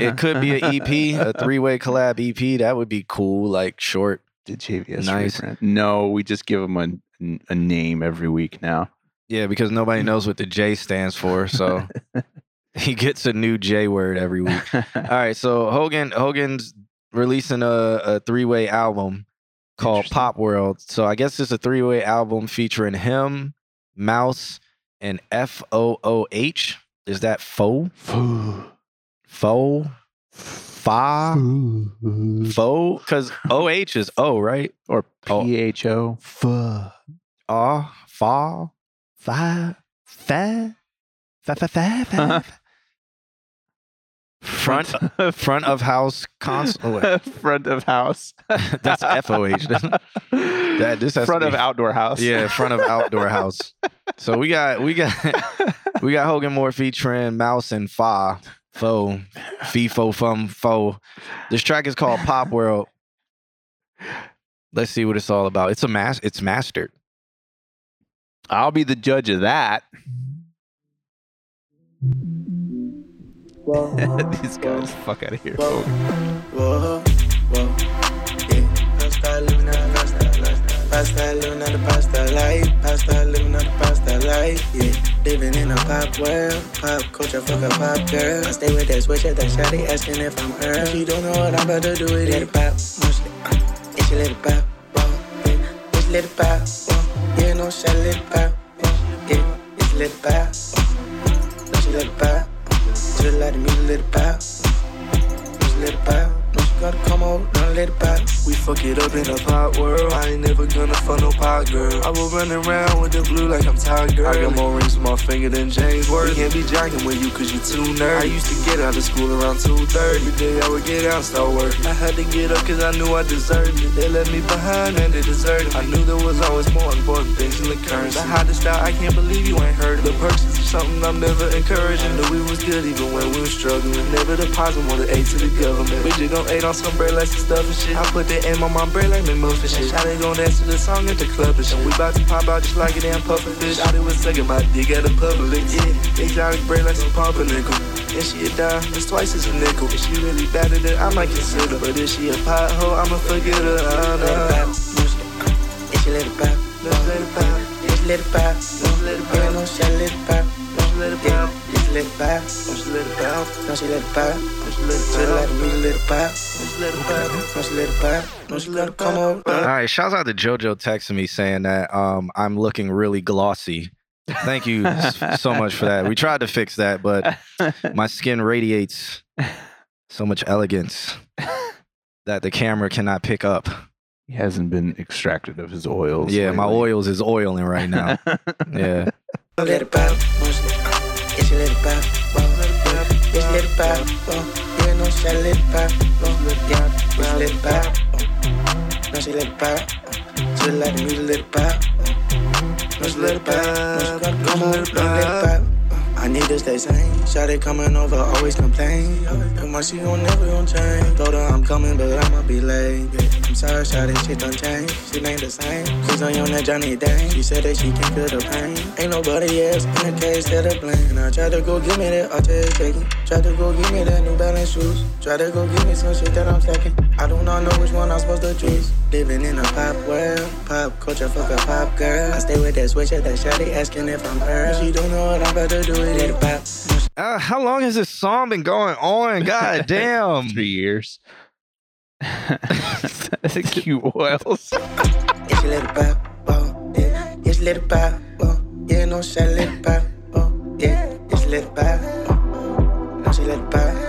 it could be an EP, a three-way collab EP. That would be cool, like short. Did JVS Nice. rebrand? No, we just give them a, a name every week now. Yeah, because nobody knows what the J stands for, so he gets a new J word every week. All right, so Hogan Hogan's releasing a, a three-way album called Pop World. So I guess it's a three-way album featuring him, Mouse, and F O O H. Is that Fo? Fo? Fa? Fo? Because O H is O, right? or. P H O. Aw, fa, fa, fa, fa, fa, fa, fa. Uh-huh. Front front of house console. front of house. Oh, That's FOH. That- this front of outdoor house. Yeah, front of outdoor house. So we got we got we got Hogan Moore featuring Mouse and Fa. Fo. Fifo Fum Fo. This track is called Pop World. Let's see what it's all about. It's a mass it's mastered. I'll be the judge of that. These guys, fuck out of here. Yeah. Pasta living out the pasta life. Pasta living out the pasta life. Yeah. Living in a pop world, pop culture, fuck a pop girl. I stay with that switch at that shawty asking if I'm her. She don't know what I'm about to do with it. Let it pop, mostly, uh, yeah, she let pop, whoa, yeah. Yeah, she let pop, whoa, yeah, no, she let pop, yeah, yeah, she let pop, whoa, no, she let it pop. She let me let it pop. Just let it pop. Gotta come over, now let it pop. We fuck it up in a pop world. I ain't never gonna fuck no pop girl. I was running around with the blue like I'm Tiger. I got more rings on my finger than James Worth. We can't be jocking with you cause you too nerdy. I used to get out of school around 2.30. Every day I would get out and start working. I had to get up cause I knew I deserved it. They left me behind and they deserted me. I knew there was always more important things in the currency. The hottest style, I can't believe you ain't heard of. The purchase of something I'm never encouraging. Knew we was good even when we was struggling. Never deposit more than eight to the government. We just gon' eight on some like some stuff and shit. I put the M on my bread like McMuffin shit. Shot gon' dance to the song at the club and shit. We bout to pop out just like a damn puffer fish. Shot was sucking my dick at the public. Yeah, exotic some pumpernickel. And she a dime, it's twice as a nickel. If she really bad at it, I might consider. But if she a pothole, I'ma forget her. Nah. Yeah, she let it pop. Let it pop. Yeah, she let it pop. Let it pop. No, she let it pop. Let it pop. Yeah, she let it pop. Let's let it pop. No, she let it pop. Let's let it pop. She let me let it pop. Let's let it pop. No, she let it pop. No, she let it come over. All right, shouts out to JoJo texting me saying that um, I'm looking really glossy. Thank you so much for that. We tried to fix that, but my skin radiates so much elegance that the camera cannot pick up. He hasn't been extracted of his oils. Yeah, my oils is oiling right now. Yeah. Let it pop. No, she yeah, she let it pop. Whoa, she let it pop. Whoa, yeah, no, she let it pop. Whoa, yeah, she let it pop. Whoa, no, she let it pop. She let me let it pop. No, she let it pop. No, she come over, let it pop. I need to stay sane. Shawty coming over, always complain. Too much, she gon' never gon' change. Told her I'm coming, but I'ma be late. Yeah, I'm sorry, Shawty, shit done change. She ain't the same. She's on your that Johnny Dang. She said that she can feel the pain. Ain't nobody else in the case that I blame. And I tried to go give me that Artez bacon. Tried to go give me that New Balance shoes. Tried to go give me some shit that I'm slacking. I do not know which one I'm supposed to choose. Living in a pop world, pop culture, fuck a pop girl. I stay with that switch at that shawty asking if I'm her. She don't know what I'm about to do with it. Pop. Uh, how long has this song been going on? God damn. Three years. Cute oils. Yeah, she let it pop. Oh, yeah. Yeah, she let it pop. Oh, yeah, no, she let it pop. Oh, yeah. Yeah, she let it pop. Oh, no.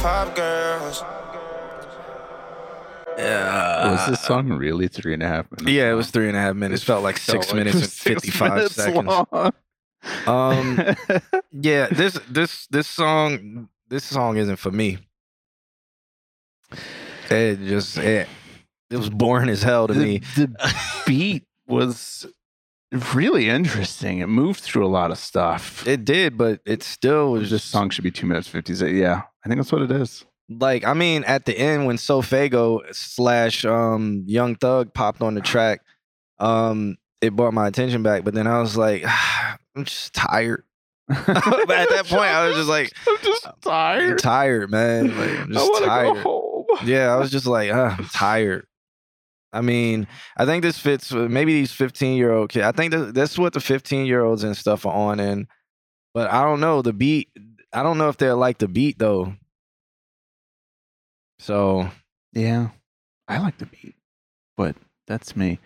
Pop girls. Yeah. Was this song really three and a half minutes? Yeah, it was three and a half minutes. It Felt like Felt six like minutes it and was 55 minutes seconds. long. Um, yeah, this this this song this song isn't for me. It just it, it was boring as hell to the, me. the beat was really interesting. It moved through a lot of stuff. It did, but it still was this just song should be two minutes fifty. Yeah, I think that's what it is. like I mean, at the end when Sofago slash um Young Thug popped on the track, um, it brought my attention back. But then I was like, I'm just tired. but at that point, I was just like, I'm just I'm tired. tired, man. Like, I'm I just want to tired. go home. Yeah, I was just like, uh, I'm tired. I mean, I think this fits with maybe these 15 year old kids. I think that, that's what the 15 year olds and stuff are on. And, but I don't know, the beat, I don't know if they'll like the beat though. So Yeah, I like the beat, but that's me.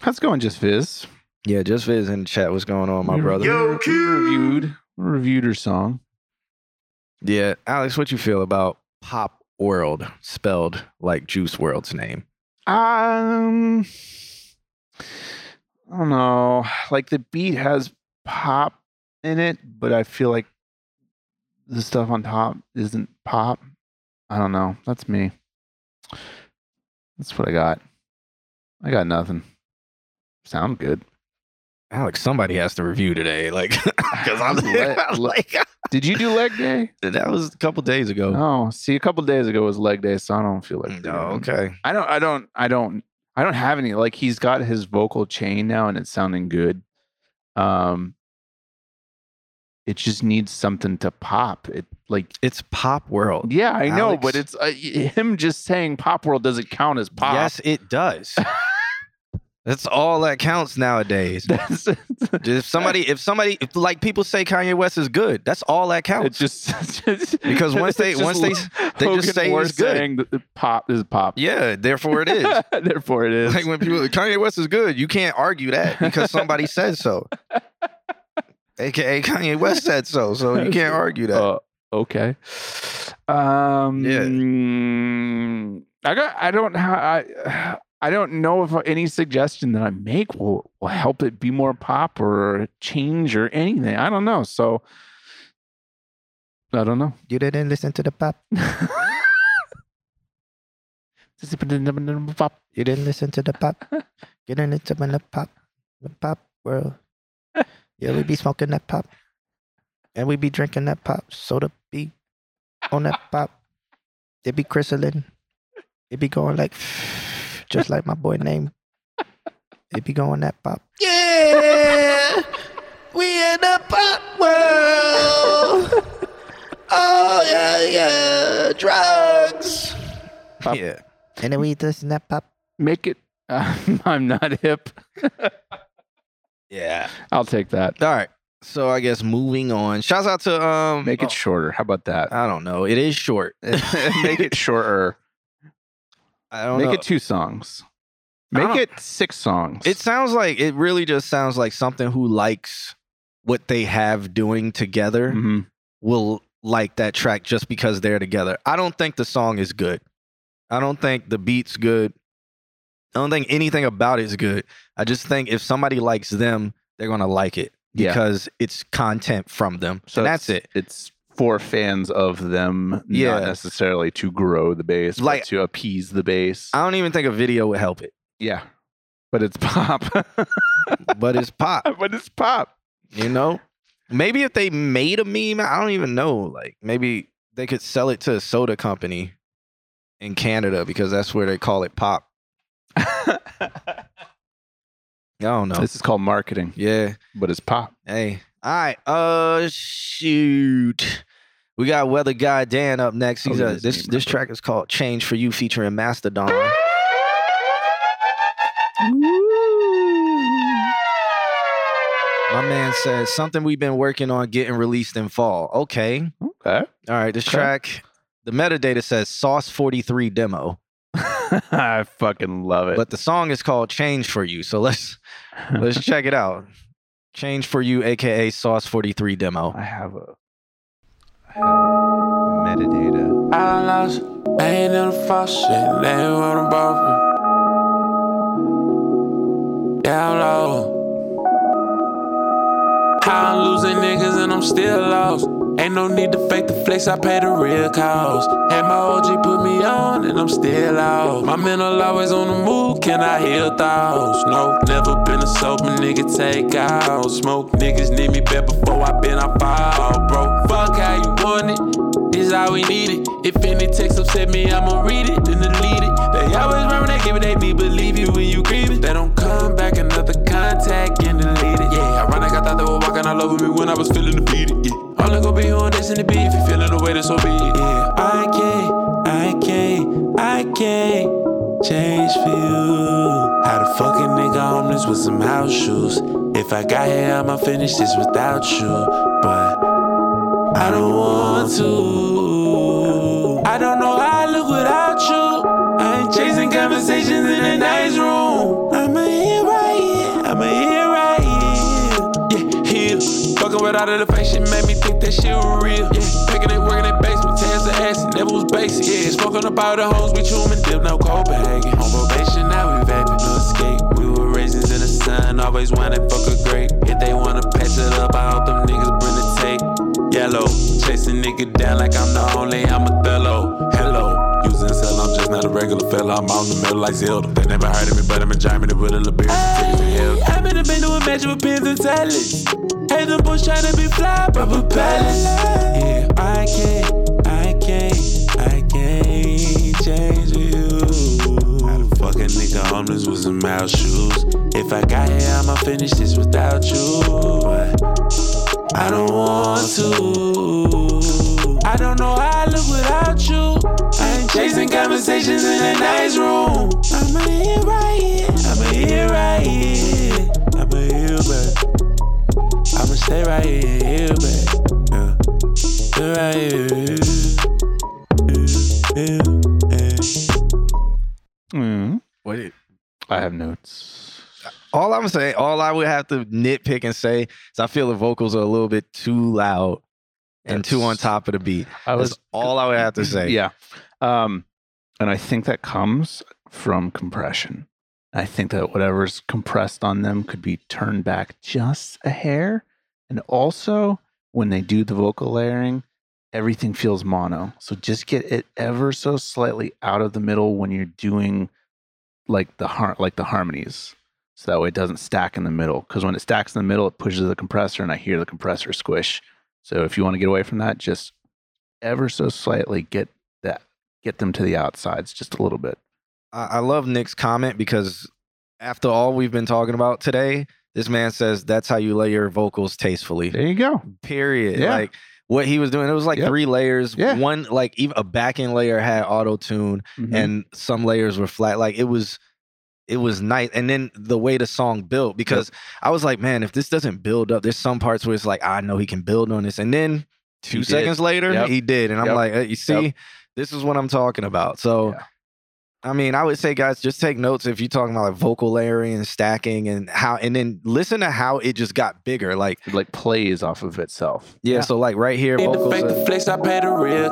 How's it going, Just Fizz? yeah, just Fizz in the chat. What's going on, my We- brother? we reviewed we reviewed her song. Yeah, Alex, what you feel about Pop World spelled like Juice WRLD's name? Um, I don't know. Like the beat has pop in it, but I feel like the stuff on top isn't pop. I don't know. That's me. That's what I got. I got nothing. Sound good. Alex, somebody has to review today, like because I'm like Did you do leg day? that was a couple days ago. Oh, see, a couple days ago was leg day, so I don't feel like. No, okay. I don't. I don't. I don't. I don't have any. Like he's got his vocal chain now, and it's sounding good. Um, it just needs something to pop. It like It's Pop World. yeah, I know, but it's uh, him just saying pop world doesn't count as pop. Yes, it does. That's all that counts nowadays. If somebody, if somebody, if, like people say Kanye West is good, that's all that counts. just, just- Because once they- once they- they Hogan just say it's good. saying that the pop is pop. yeah, therefore it is. Therefore, it is. like when people Kanye West is good, you can't argue that because somebody said so. AKA Kanye West said so, so you can't argue that. Uh, okay. Um, I got. I don't. ha- I. I don't know if uh, any suggestion that I make will, will help it be more pop or change or anything. I don't know. So I don't know. you didn't listen to the pop. Pop. You didn't listen to the pop. Getting into the pop, the pop world. Yeah, we be smoking that pop, and we be drinking that pop. Soda be on that pop. It be crystalline. It be going like, just like my boy name. It be going that pop. Yeah, we in the pop world. Oh yeah, yeah, drugs. Pop. Yeah, and then we listen to that pop. Make it. Uh, I'm not hip. Yeah. I'll take that. All right. So I guess moving on. Shouts out to um. Make it oh, shorter. How about that? I don't know. It is short. Make it shorter. I don't Make know. it two songs. Make it six songs. It sounds like it really just sounds like something who likes what they have doing together Mhm. will like that track just because they're together. I don't think the song is good. I don't think the beat's good. I don't think anything about it is good. I just think if somebody likes them, they're gonna like it Yeah. because it's content from them. So that's it. It's for fans of them, Yeah. not necessarily to grow the base, Like- like to appease the base. I don't even think a video would help it, yeah, but it's pop. but it's pop. but it's pop. You know, maybe if they made a meme, I don't even know. Like maybe they could sell it to a soda company in Canada because that's where they call it pop. I don't know. This is called marketing, Yeah. but it's pop. Hey. All right. Uh, shoot. We got Weather Guy Dan up next. He's his this this track is called "Change for You" featuring Mastodon. My man says something we've been working on getting released in fall. Okay. Okay. All right, this Okay. track, the metadata says Sauce 43 demo, I fucking love it. but the song is called Change for You. So let's let's check it out. Change for You, aka Sauce 43 demo. I have a, I have metadata. I lost, I ain't in the false shit, they ain't what I'm bothering. Down low. I'm losing niggas and I'm still lost. Ain't no need to fake the flex, I pay the real cost. Had my OG put me on and I'm still out. My mental always on the move, can I heal thoughts? No, never been a sober nigga, take out. Smoke niggas need me bad before I been I fall, bro. Fuck how you want it, this how we need it. If any text upset me, I'ma read it, then delete it. They always remember they give it, they need believe you when you grieve it. They don't come back, another contact and thought they were walking me when I was feeling defeated. Yeah, only gonna be on this in the beat if you feeling the way that's so be it. Yeah, I can't, I can't, I can't change for you. How the fucking nigga homeless with some house shoes? If I got here, I'ma finish this without you. But I don't want to. I don't know how I look without you. I ain't chasing conversations in a nice room. Fucking without it, the face shit made me think that shit was real. Yeah, picking it, working it basement, tears the ass, it never was basic. Yeah, smoking about the hoes, we chew 'em and dip, no Copenhagen. On probation, now we vaping, no escape. We were raisins in the sun, always wanted fuck a great. If they wanna patch it up, I hope them niggas bring the tape. Yellow, chasing nigga down like I'm the only, I'm a fellow. Hello. Using cell, I'm just not a regular fella. I'm out in the middle like Zelda. They never heard of me, but I'm in Germany with a little beer. I'm in the band doing magic with pins and salads. Hey, the bush trying to be fly, but a palace. Yeah, I can't, I can't, I can't change you. How the fuck a nigga homeless with some mouse shoes? If I got here, I'ma finish this without you. But I don't want to. I don't know how I look without you. I ain't chasing conversations in a nice room. I'm a here right here. I'm a here right here. I'm a here back. I'ma stay right here, here back. Yeah. Stay right here. Yeah, yeah, yeah. Mm. What I have notes. all I'm saying, all I would have to nitpick and say is I feel the vocals are a little bit too loud and too on top of the beat. I That's all I would have to say. Yeah. Um, and I think that comes from compression. I think that whatever's compressed on them could be turned back just a hair. And also, when they do the vocal layering, everything feels mono. So just get it ever so slightly out of the middle when you're doing like the har- like the harmonies. So that way it doesn't stack in the middle. Because when it stacks in the middle, it pushes the compressor, and I hear the compressor squish. So if you want to get away from that, just ever so slightly get that get them to the outsides just a little bit. I, I love Nick's comment because after all we've been talking about today, this man says that's how you lay your vocals tastefully. There you go. Period. Yeah. Like what he was doing, it was like Yep. three layers. Yeah. One like even a backing layer had auto tune, Mhm. and some layers were flat. Like it was, it was nice. And then the way the song built, because I was like, man, if this doesn't build up, there's some parts where it's like I know he can build on this, and then two He did. seconds later Yep. he did, and I'm Yep. like, uh, you see, Yep. this is what I'm talking about. So. Yeah. I mean, I would say, guys, just take notes if you're talking about like vocal layering and stacking and how, and then listen to how it just got bigger. Like, like plays off of itself. yeah, so like right here, Ain't the vocals. fake, are- the flex, I pay the real you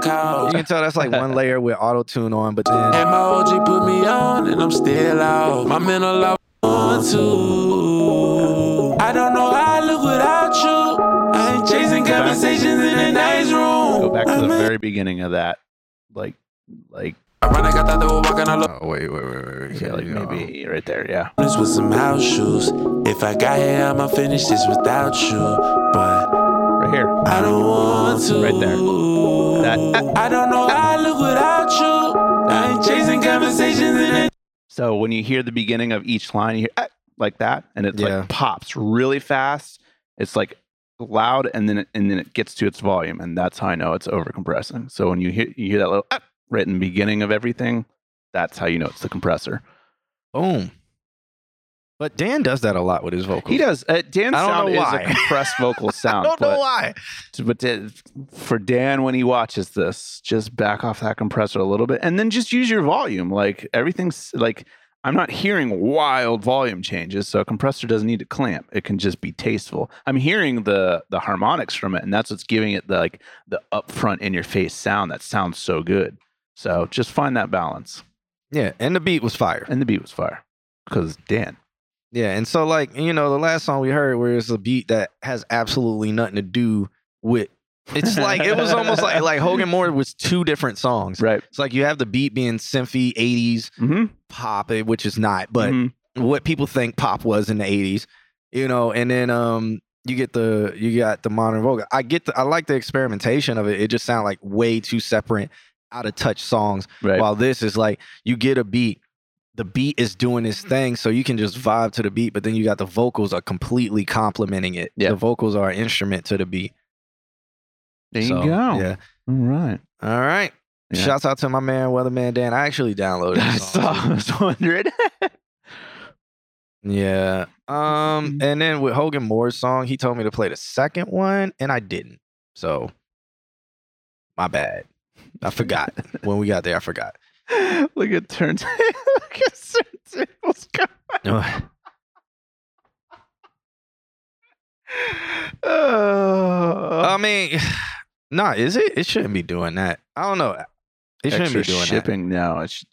can tell that's like one layer with auto tune on, but then And my OG put me on, and I'm still out. My mental life on too. I don't know how I look without you. I ain't chasing conversations in a nice room. Go back to the very beginning of that. Like like Ironic, I thought they were walking all oh wait, wait, wait, wait, wait. yeah, like maybe right there, yeah. This with some house shoes. If I got here, I'ma finish this without you. But Right here. I don't want to. Right there. That- I don't know how I look without you. I ain't chasing conversations in it. So when you hear the beginning of each line, you hear "Ah," like that, and it Yeah. like pops really fast. It's like loud, and then it, and then it gets to its volume, and that's how I know it's over compressing. So when you hear you hear that little "Ah," right in the beginning of everything, that's how you know it's the compressor. boom. But Dan does that a lot with his vocals. He does. Uh, Dan's sound is why. a compressed vocal I sound. don't but, know why. But Dan- for Dan, when he watches this, just back off that compressor a little bit, and then just use your volume. Like everything's like I'm not hearing wild volume changes, so a compressor doesn't need to clamp. It can just be tasteful. I'm hearing the the harmonics from it, and that's what's giving it the like the upfront in your face sound that sounds so good. So just find that balance. Yeah, and the beat was fire. And the beat was fire because Dan. Yeah, and so like you know the last song we heard where it's a beat that has absolutely nothing to do with. It's like it was almost like like Hogan Moore was two different songs. Right. It's like you have the beat being synthy '80s Mm-hmm. pop, eh, which is not, but what people think pop was in the '80s, you know, and then um you get the you got the modern vocal. I get the I like the experimentation of it. It just sounds like way too separate, out of touch songs. right. While this is like you get a beat, the beat is doing its thing, so you can just vibe to the beat. But then you got the vocals are completely complementing it. Yeah. The vocals are an instrument to the beat. there you go. Yeah. All right. All right. Yeah. Shouts out to my man Weatherman Dan. I actually downloaded. I saw. too. I was wondering. Yeah. Um, and then with Hogan Moore's song, he told me to play the second one, and I didn't. So My bad. I forgot. when we got there, I forgot. Look at turns. Look at turntables going. Oh. I mean, nah, is it? It shouldn't be doing that. I don't know. It shouldn't Extra be doing that. shipping now. It's,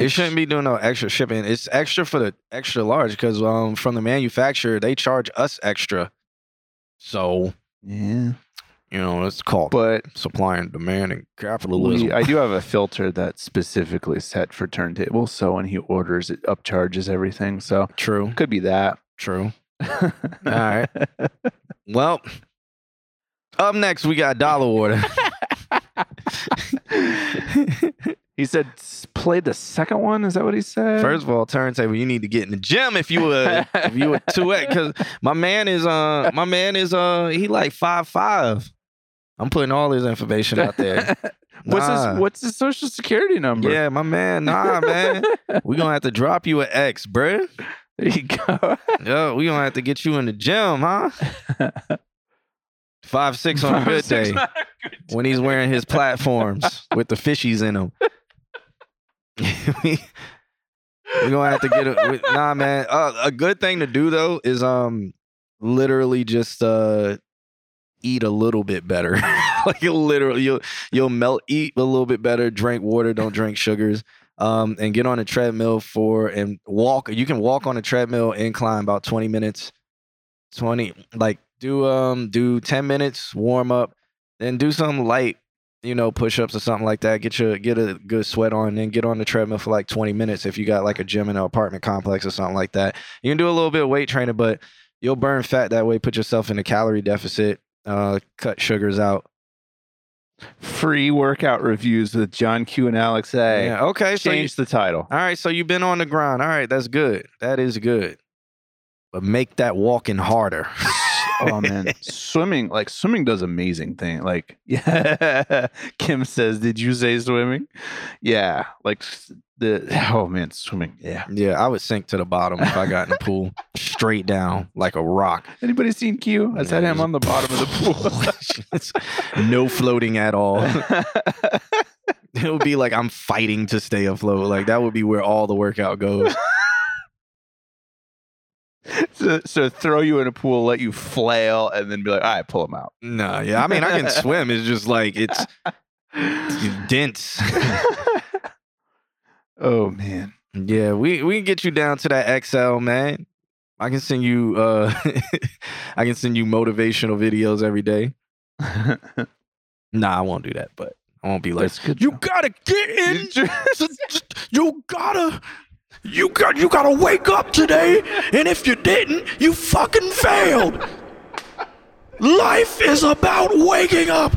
It shouldn't be doing no extra shipping. It's extra for the extra large because um from the manufacturer they charge us extra. So Yeah, you know it's called but supply and demand and capitalism. we, I do have a filter that's specifically set for turntables. So when he orders, it upcharges everything. So true, could be that. true. All right. Well, up next we got Dollar Water. he said play the second one. Is that what he said? First of all, turntable, you need to get in the gym if you would. if you were two because my man is uh my man is uh he like five five. I'm putting all his information out there. what's Nah. his What's his social security number? Yeah, my man. Nah, man. we gonna have to drop you an X, bruh. there you go. Yo, we gonna have to get you in the gym, huh? Five six on a good day when he's wearing his platforms with the fishies in them. we we gonna have to get it. Nah, man. Uh, a good thing to do though is um literally just uh eat a little bit better. like you'll literally you'll you'll melt eat a little bit better. Drink water. Don't drink sugars. Um, and get on a treadmill for and walk. You can walk on a treadmill incline about twenty minutes. Twenty like do um do ten minutes warm up, then do something light you know, push ups or something like that. Get your get a good sweat on, and then get on the treadmill for like 20 minutes if you got like a gym in an apartment complex or something like that. You can do a little bit of weight training, but you'll burn fat that way. Put yourself in a calorie deficit. Uh, cut sugars out. Free workout reviews with John Q and Alex A. Yeah. Okay. So you, Change the title. all right. So you've been on the grind. All right. That's good. That is good. But make that walking harder. oh man, swimming like swimming does amazing thing. Like yeah, Kim says, "Did you say swimming?" Yeah, like the oh man, swimming. Yeah. yeah, I would sink to the bottom if I got in the pool, straight down like a rock. Anybody seen Q? I said him on the bottom of the pool. no floating at all. It would be like I'm fighting to stay afloat. Like that would be where all the workout goes. so, so throw you in a pool, let you flail, and then be like, "All right, pull him out." No, yeah. I mean, I can swim. It's just like it's, it's dense. oh man. Yeah, we we can get you down to that XL, man. I can send you uh I can send you motivational videos every day. Nah, I won't do that, but I won't be like you gotta get in. you gotta you got you gotta wake up today, and if you didn't, you fucking failed. Life is about waking up.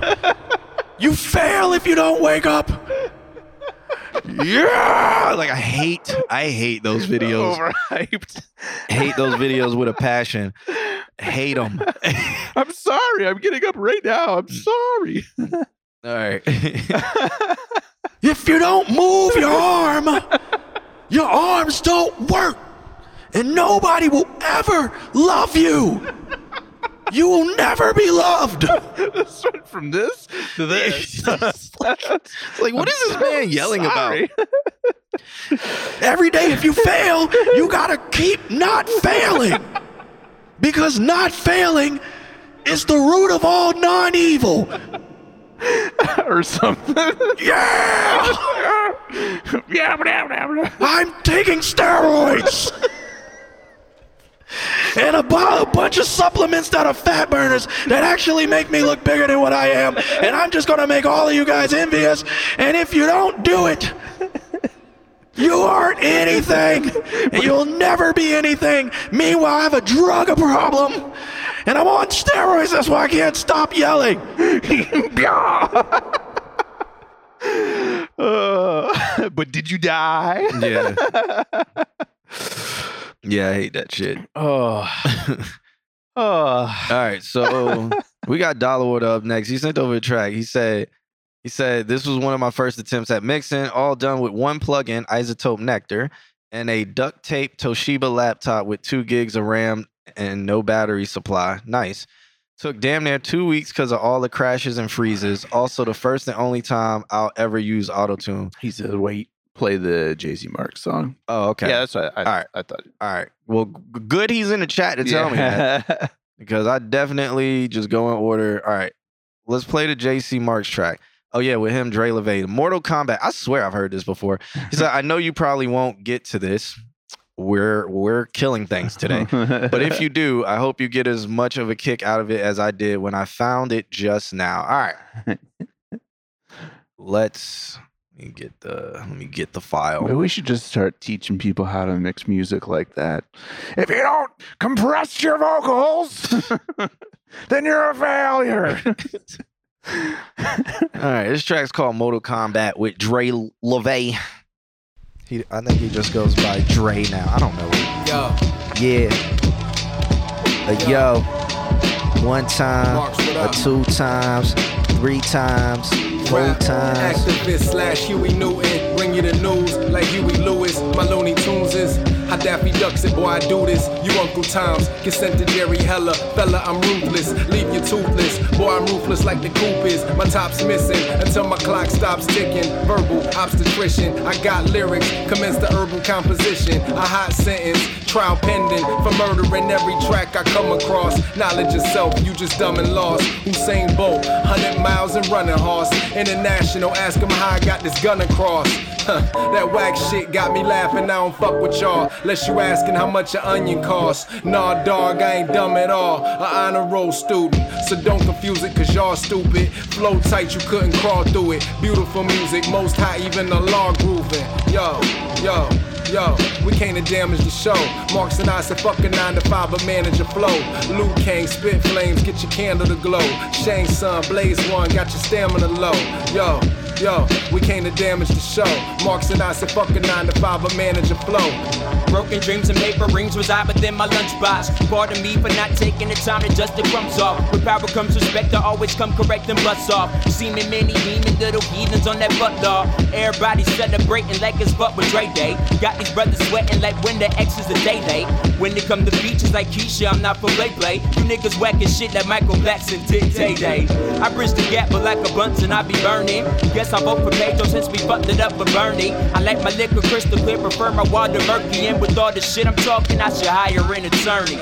You fail if you don't wake up. Yeah, like I hate I hate those videos. Overhyped. Hate those videos with a passion. Hate them. I'm sorry. I'm getting up right now. I'm sorry. All right. if you don't move your arm, your arms don't work, and nobody will ever love you. You will never be loved. this went from this to this. like, what is this man yelling Sorry. about? Every day, if you fail, you gotta keep not failing. Because not failing is the root of all non evil. or something. Yeah! yeah, blah, blah, blah. I'm taking steroids. and a, bu- a bunch of supplements that are fat burners that actually make me look bigger than what I am. And I'm just gonna make all of you guys envious. And if you don't do it, you aren't anything. And you'll never be anything. Meanwhile, I have a drug problem. And I'm on steroids, that's why I can't stop yelling. Uh, but did you die? Yeah. yeah, I hate that shit. Oh. oh. All right, so we got Dollar Water up next. He sent over a track. He said, he said this was one of my first attempts at mixing, all done with one plug-in, iZotope Nectar, and a duct tape Toshiba laptop with two gigs of RAM and no battery supply. Nice. Took damn near two weeks because of all the crashes and freezes. Also, the first and only time I'll ever use autotune. He said, "Wait, play the Jay Z Mark song." Oh, okay. Yeah, that's what I, All right. I thought. All right. Well, g- good he's in the chat to tell me that. Because I definitely just go in order. All right, let's play the JC Marks track. Oh yeah, with him, Dre LeVay, Mortal Kombat. I swear I've heard this before. He said, "I know you probably won't get to this. We're we're killing things today, but if you do, I hope you get as much of a kick out of it as I did when I found it just now. All right, let's let me get the let me get the file. Maybe we should just start teaching people how to mix music like that. If you don't compress your vocals, then you're a failure. All right, this track's called Mortal Kombat with Dre LeVay. He, I think he just goes by Dre now. I don't know. Yo, Yeah. A yo. One time, Marks, a two times, three times, four times. Activist slash Huey Newton. Bring you the news like Huey Lewis. My Looney Tunes is. How Daffy Ducks it, boy, I do this. You Uncle Tom's. Sent to Jerry Heller. Fella, I'm ruthless. Leave you toothless. Boy, I'm ruthless like the coop is. My top's missing until my clock stops ticking. Verbal obstetrician. I got lyrics. Commence the herbal composition. A hot sentence. Trial pending for murdering every track I come across. Knowledge of self, you just dumb and lost. Usain Bolt, 100 miles and running horse. International, ask him how I got this gun across. That whack shit got me laughing. I don't fuck with y'all. Unless you asking how much an onion costs. Nah, dog, I ain't dumb at all. A honor roll student. So don't confuse it, cause y'all stupid. Flow tight, you couldn't crawl through it. Beautiful music, most high, even the law grooving. Yo, yo. Yo, we came to damage the show. Marks and I said fuck a 9 to 5, but manage a flow. Liu Kang, spit flames, get your candle to glow. Shang Tsung, Blaze One, got your stamina low. Yo, yo, we came to damage the show. Marks and I said fuck a 9 to 5, but manage a flow. Broken dreams and paper rings reside within my lunchbox. Pardon me for not taking the time to dust the crumbs off. With power comes respect, I always come correct and bust off. Seeming many demon little heathens on that butt dog. Everybody celebrating like it's but with Dre Day. Got these brothers sweating like when the X is the day late. When it come to features like Keisha, I'm not for play play. You niggas whacking shit like Michael Jackson did Day Day. I bridge the gap, but like a Bunsen, I be burning. Guess I vote for Pedro since we fucked it up with Bernie. I like my liquor crystal clear, prefer my water murky. And with all the shit I'm talking, I should hire an attorney.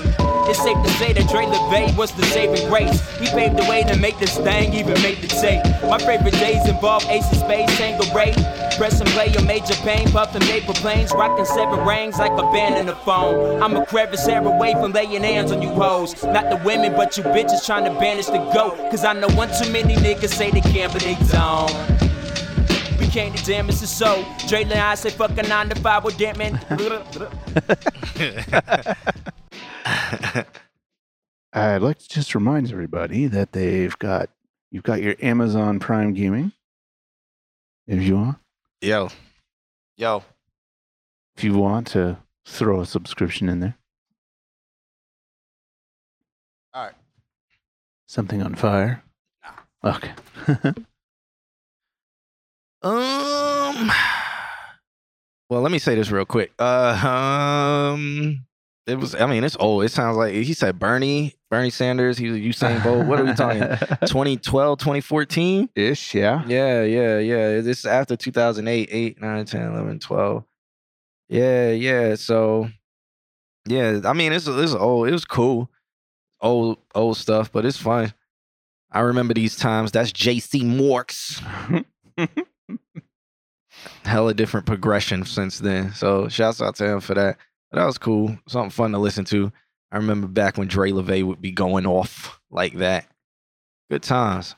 It's safe to say that Dre LeVay was the saving grace. He paved the way to make this thing even make the tape. My favorite days involve Ace of Spades, Tango Ray. Press and play your major pain, puffing paper planes, rocking seven rings like a band in the phone. I'm a crevice hair away from laying hands on you hoes. Not the women, but you bitches trying to banish the goat. Cause I know one too many niggas say they can't, but they don't. We came to damage the so. Dre and I say fuck a nine to five with damn man. I'd like to just remind everybody that they've got you've got your Amazon Prime Gaming. If you want, Yo, yo. if you want to throw a subscription in there. All right. Something on fire. Okay. Um. Well, let me say this real quick. Uh, um, it was. I mean, it's old. It sounds like he said Bernie, Bernie Sanders. He was Usain Bolt. What are we talking? 2012, 2014. Ish, yeah. Yeah, yeah, yeah. This is after 2008, 8, 9, 10, 11, 12. Yeah, yeah. So, yeah, I mean, it's it's old. It was cool. Old old stuff, but it's fun. I remember these times. That's JC Morks. Hella different progression since then. So, shouts out to him for that. But that was cool. Something fun to listen to. I remember back when Dre LeVay would be going off like that. Good times.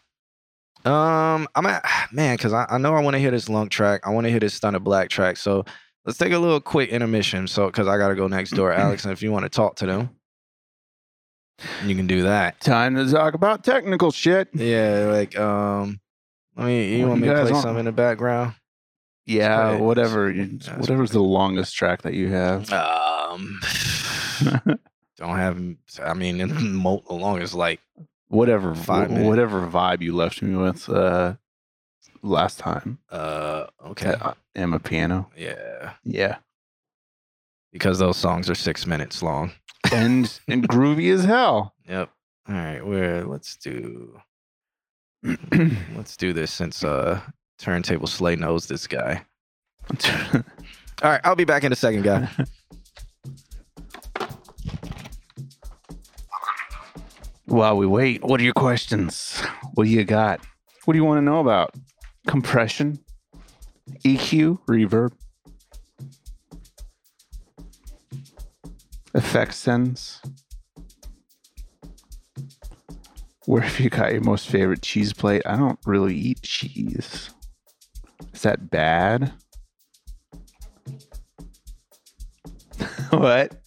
Um, I'm at man, because I, I know I want to hear this long track. I want to hear this Stunner Black track. So let's take a little quick intermission. So because I gotta go next door, Alex, and if you want to talk to them, you can do that. Time to talk about technical shit. Yeah, like um, I mean, you want me to play something in the background? Yeah, Right. whatever. That's Whatever's the longest track that you have. Um, don't have. I mean, the longest like whatever Five wh- minutes. whatever vibe you left me with uh last time. uh okay, Okay. Am a piano. yeah, Yeah. because those songs are six minutes long. And and groovy as hell. Yep. All right, where let's do let's do this since uh turntable slay knows this guy. All right, I'll be back in a second, guy. While we wait, what are your questions? What do you got? What do you want to know about? Compression, EQ, reverb, effect sends. Where have you got your most favorite cheese plate? I don't really eat cheese. Is that bad? what?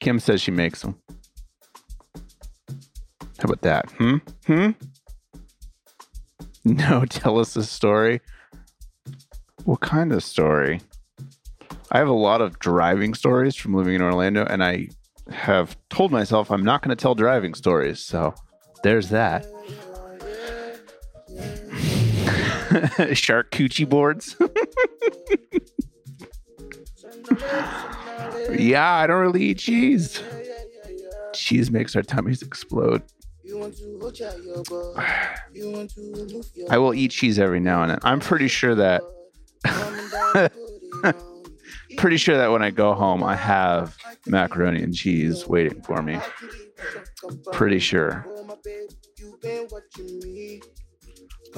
Kim says she makes them. How about that? Hmm? Hmm? No, tell us a story. What kind of story? I have a lot of driving stories from living in Orlando, and I have told myself I'm not going to tell driving stories. So there's that. Shark coochie boards. yeah, I don't really eat cheese. Cheese makes our tummies explode. I will eat cheese every now and then. I'm pretty sure that pretty sure that when I go home I have macaroni and cheese waiting for me. Pretty sure.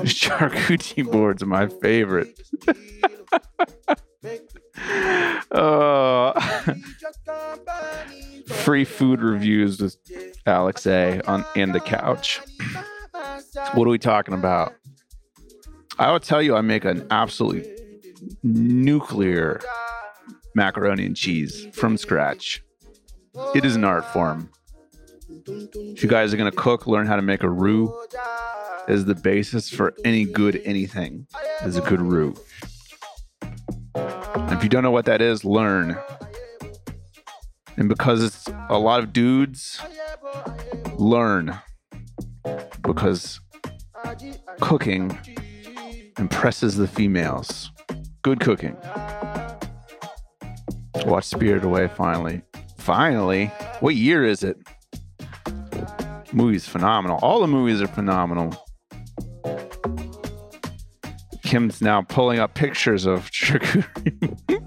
Charcuterie boards my favorite. oh. Free food reviews with Alex A on in the couch. What are we talking about? I will tell you, I make an absolutely nuclear macaroni and cheese from scratch. It is an art form. If you guys are gonna cook, learn how to make a roux. Is the basis for any good anything. Is a good root. If you don't know what that is, learn. And because it's a lot of dudes, learn. Because cooking impresses the females. Good cooking. Watch Spirit Away finally. Finally? What year is it? Movie's phenomenal. All the movies are phenomenal. Kim's now pulling up pictures of charcuterie.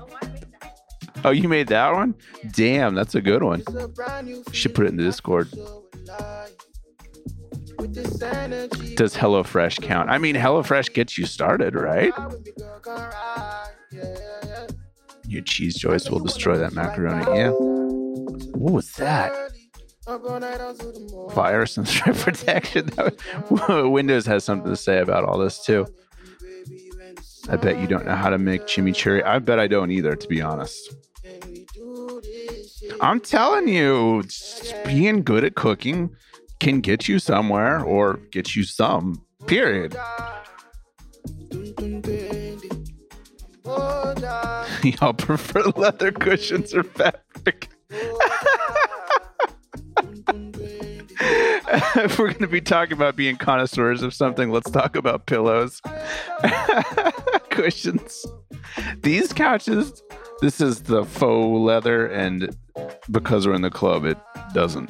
oh, you made that one? Damn, that's a good one. Should put it in the Discord. Does HelloFresh count? I mean, HelloFresh gets you started, right? Your cheese joist will destroy that macaroni. Yeah. What was that? Virus and threat protection. Windows has something to say about all this too. I bet you don't know how to make chimichurri. I bet I don't either, to be honest. I'm telling you, being good at cooking can get you somewhere or get you some. Period. Y'all prefer leather cushions or fabric? if we're going to be talking about being connoisseurs of something, let's talk about pillows, cushions. These couches, this is the faux leather, and because we're in the club, it doesn't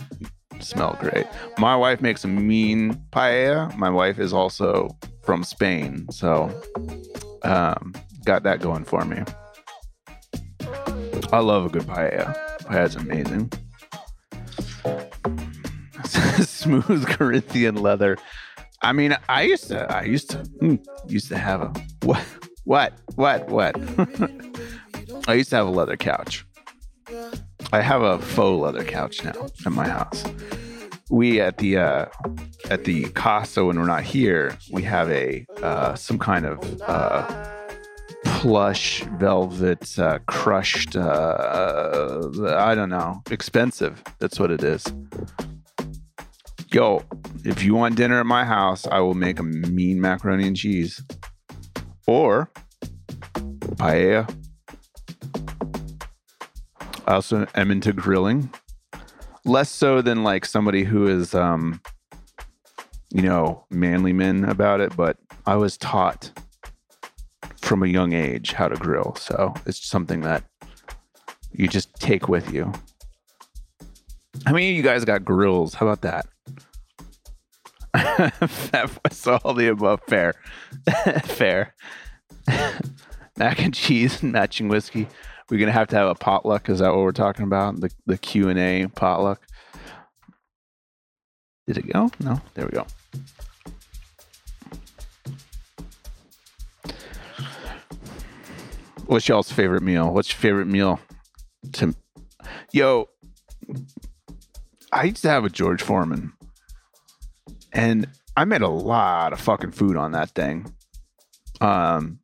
smell great. My wife makes a mean paella. My wife is also from Spain, so um, got that going for me. I love a good paella. Paella's amazing. Smooth Corinthian leather. I mean, I used to, I used to, mm, used to have a what, what, what, what? I used to have a leather couch. I have a faux leather couch now at my house. We at the uh, at the Casa when we're not here, we have a uh, some kind of uh, plush velvet uh, crushed. Uh, I don't know, expensive. That's what it is. Yo, if you want dinner at my house, I will make a mean macaroni and cheese, or paella. I also am into grilling. Less so than like somebody who is um you know, manly men about it, but I was taught from a young age how to grill. So it's something that you just take with you. How many of you guys got grills? How about that? that was all the above. Fair, fair. Mac and cheese and matching whiskey. We're gonna have to have a potluck. Is that what we're talking about? The the Q and A potluck. Did it go? No. There we go. What's y'all's favorite meal? What's your favorite meal? To yo, I used to have a George Foreman, and I made a lot of fucking food on that thing. Um,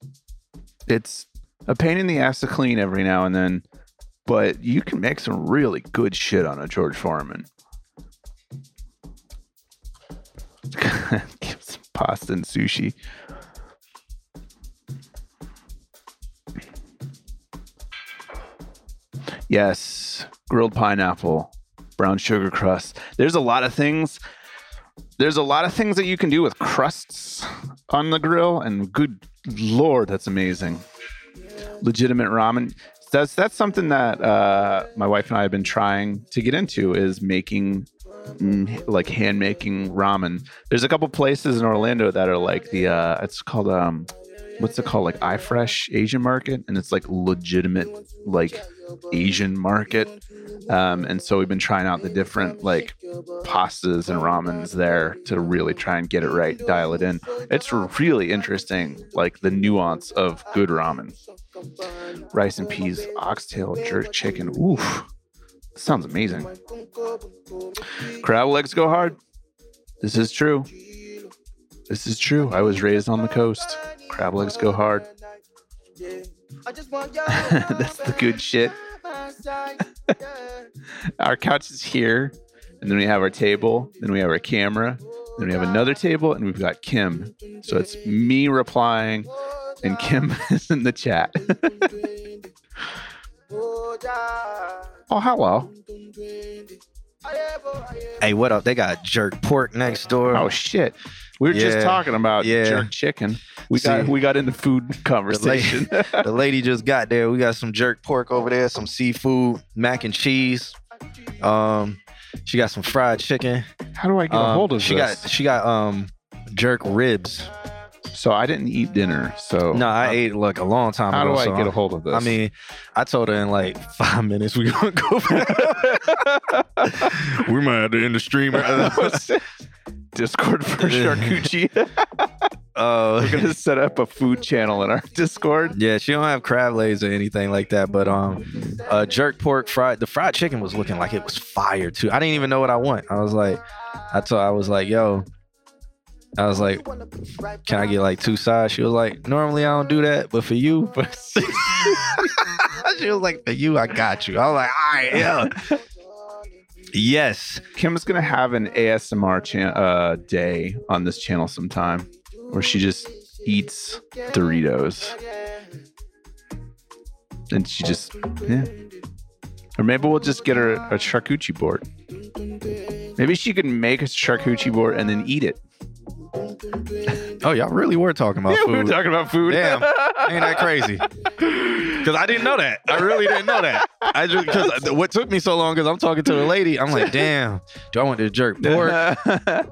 it's a pain in the ass to clean every now and then, but you can make some really good shit on a George Foreman. Give some pasta and sushi. Yes, grilled pineapple, brown sugar crust. There's a lot of things. There's a lot of things that you can do with crusts on the grill, and good lord, that's amazing. Legitimate ramen. That's that's something that uh, my wife and I have been trying to get into is making mm, like hand making ramen. There's a couple places in Orlando that are like the uh, it's called um what's it called like iFresh Asian market and it's like legitimate like Asian market. Um, and so we've been trying out the different like pastas and ramens there to really try and get it right, dial it in. It's really interesting, like the nuance of good ramen. Rice and peas, oxtail, jerk chicken. Oof. Sounds amazing. Crab legs go hard. This is true. This is true. I was raised on the coast. Crab legs go hard. That's the good shit. our couch is here, and then we have our table, then we have our camera, then we have another table, and we've got Kim. So it's me replying, and Kim is in the chat. oh, hello. Hey, what up? They got jerk pork next door. Oh shit. We were just talking about Yeah. jerk chicken. We got we got into food The conversation. lady, the lady just got there. We got some jerk pork over there, some seafood, mac and cheese. Um, she got some fried chicken. How do I get a Um, hold of she this? got she got um jerk ribs. So I didn't eat dinner. So No, I uh, ate like a long time ago. How ago. do I so get a hold of this? I mean, I told her in like five minutes we gonna go. we might have to end the stream. Discord for charcuterie. uh, We're gonna set up a food channel in our Discord. Yeah, she don't have crab legs or anything like that, but um, uh, jerk pork fried. The fried chicken was looking like it was fire too. I didn't even know what I want. I was like, I told, I was like, yo, I was like, can I get like two sides? She was like, normally I don't do that, but for you, but she was like, for you, I got you. I was like, all right, yeah, yes. Kim's gonna have an ASMR uh, day on this channel sometime, where she just eats Doritos, and she just yeah. Or maybe we'll just get her a charcuterie board. Maybe she could make a charcuterie board and then eat it. Oh, y'all really were talking about yeah, food. we were talking about food. Damn, ain't that crazy? Because I didn't know that. I really didn't know that. I just because what took me so long because I'm talking to a lady. I'm like, damn, do I want the jerk pork? I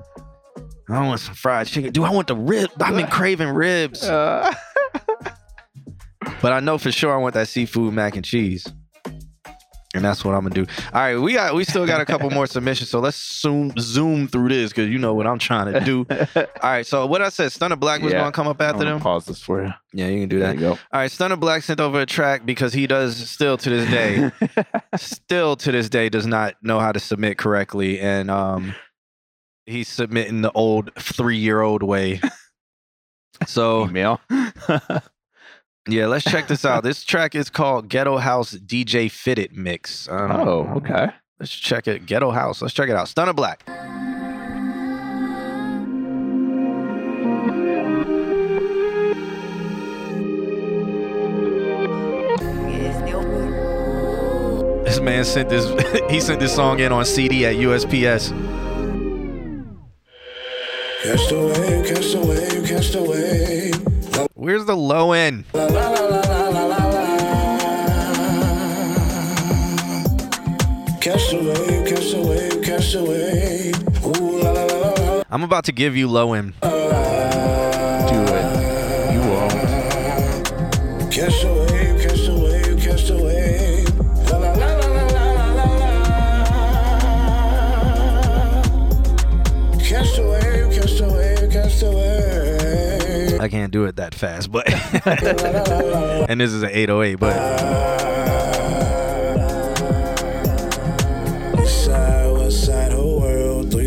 want some fried chicken. Do I want the rib? I've been craving ribs, Uh, but I know for sure I want that seafood mac and cheese. And that's what I'm gonna do. All right, we got we still got a couple more submissions, so let's zoom zoom through this because you know what I'm trying to do. All right, so what I said, Stunner Black was Yeah. gonna come up after them. pause this for you. Yeah, you can do There that. you go. All right, Stunner Black sent over a track because he does still to this day, still to this day does not know how to submit correctly, and um, he's submitting the old three year old way. So Email. Yeah, let's check this out. This track is called Ghetto House DJ Fitted Mix. I don't oh, okay. Let's check it. Ghetto House. Let's check it out. Stunner Black. This man sent this. he sent this song in on CD at USPS. Catch the wave, catch the wave, catch the wave. Where's the low end? I'm about to give you low end. I can't do it that fast, but and this is an 808, but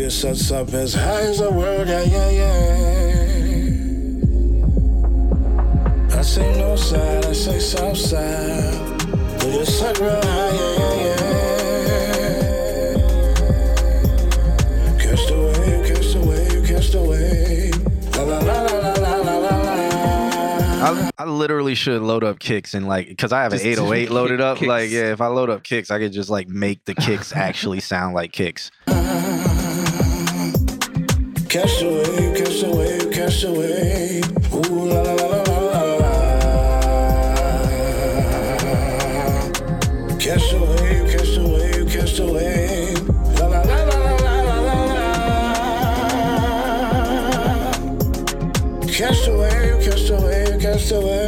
sets up as high as the world. Yeah, yeah, yeah. I say no side, I say south side. Your real high. Yeah. I, I literally should load up kicks and like because I have an Just- 808 loaded up. kicks. Like, yeah, if I load up kicks, I could just like make the kicks actually sound like kicks. Catch the wave, catch the wave, catch the wave. so early.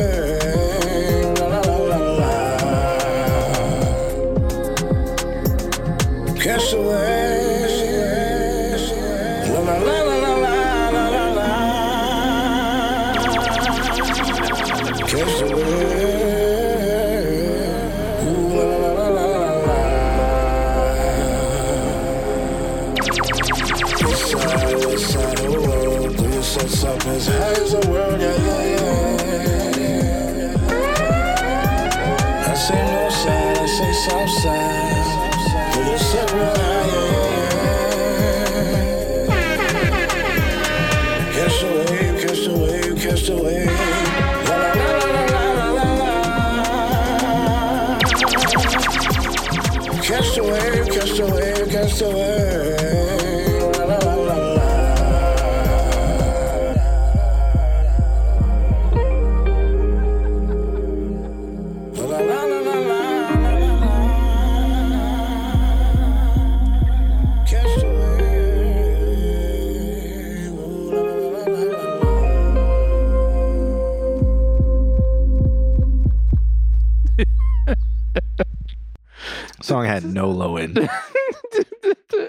Song had no low end.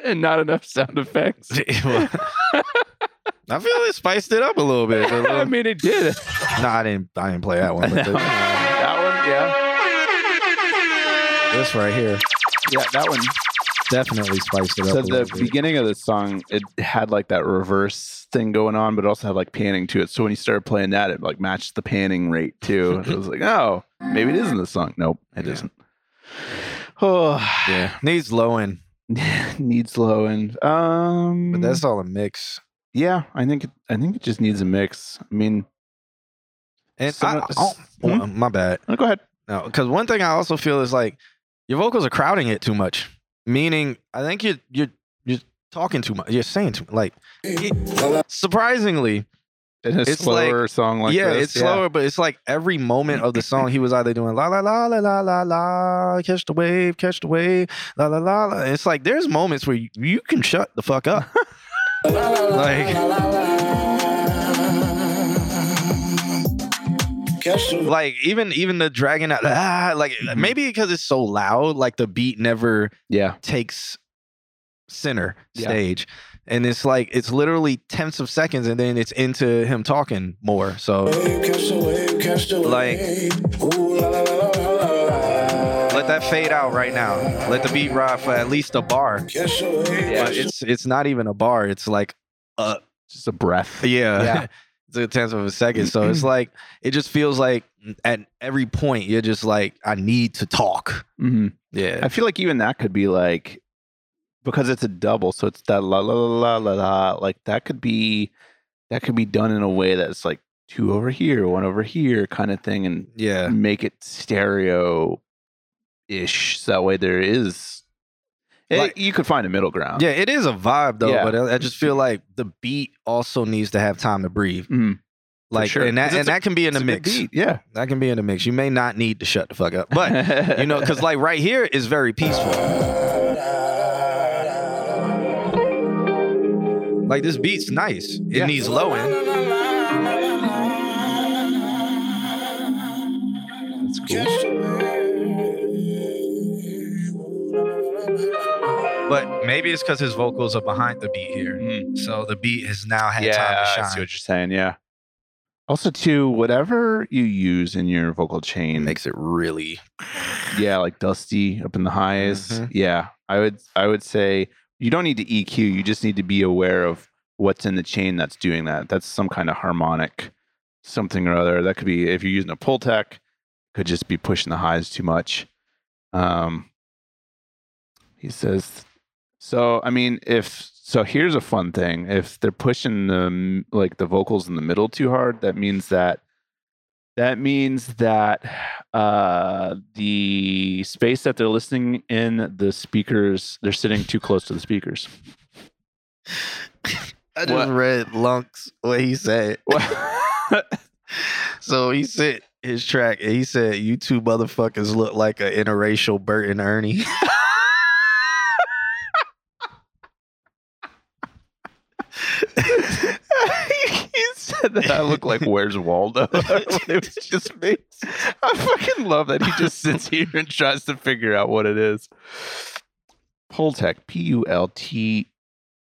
and not enough sound effects. I feel it spiced it up a little bit. A I little- mean, it did. no, I didn't. I didn't play that one. But that one, yeah. this right here Yeah, that one. definitely spiced it up. So a the bit. beginning of the song, it had like that reverse thing going on, but it also had like panning to it. So when you started playing that, it like matched the panning rate too. it was like, oh, maybe it is in the song. Nope, it Yeah. not Oh, yeah needs low end, needs low end. Um, but that's all a mix. yeah. I think it, I think it just needs a mix. I mean, And Some- I, oh, Hmm? my bad. go ahead. No, because one thing I also feel is like your vocals are crowding it too much. Meaning, I think you're you're you're talking too much. You're saying too much. like surprisingly. In a It's like- slower song like yeah, this, it's slower, but it's like every moment of the song, he was either doing la la la la la la la, catch the wave, catch the wave, la la la la. It's like there's moments where you, you can shut the fuck up. like like even even the dragon out ah, like Mm-hmm. maybe because it's so loud, like the beat never Yeah, takes center Yeah. stage. And it's like it's literally tenths of seconds and then it's into him talking more. So wave, catch the wave, catch the Like- let that fade out right now. Let the beat ride for at least a bar. Catch the wave, Yeah, it's it's not even a bar. It's like uh just a breath. yeah. Yeah. it's a tenth of a second. So it's like it just feels like at every point you're just like, I need to talk. hmm Yeah. I feel like even that could be like because it's a double, so it's that la la la la la. Like that could be that could be done in a way that's like two over here, one over here, kind of thing, and Yeah. make it stereo ish. So that way there is. it- Like- you could find a middle ground. Yeah, it is a vibe though, Yeah. but I I just feel like the beat also needs to have time to breathe. Mhm. Like sure. and that and a- that can be in the mix. Yeah. That can be in the mix. You may not need to shut the fuck up. But you know, because like right here is very peaceful. Like this beat's nice. It Yeah. needs low end. That's cool. But maybe it's because his vocals are behind the beat here. Mhm. So the beat has now had yeah, time I to see what you're saying. Yeah. Also, too, whatever you use in your vocal chain makes it really yeah, like dusty up in the highs. Mhm. Yeah, I would I would say you don't need to EQ. You just need to be aware of what's in the chain that's doing that. That's some kind of harmonic something or other. That could be if you're using a Pultec, could just be pushing the highs too much. Um, he says, so I mean, if so, here's a fun thing. If they're pushing the like the vocals in the middle too hard, that means that that means that uh, the space that they're listening in, the speakers, they're sitting too close to the speakers. I just What? read Lunk's what he said. so he said his track and he said you two motherfuckers look like an interracial Bert and Ernie. he said that I look like Where's Waldo. it was just me. I fucking love that he just sits here and tries to figure out what it is. Pultec, P U L T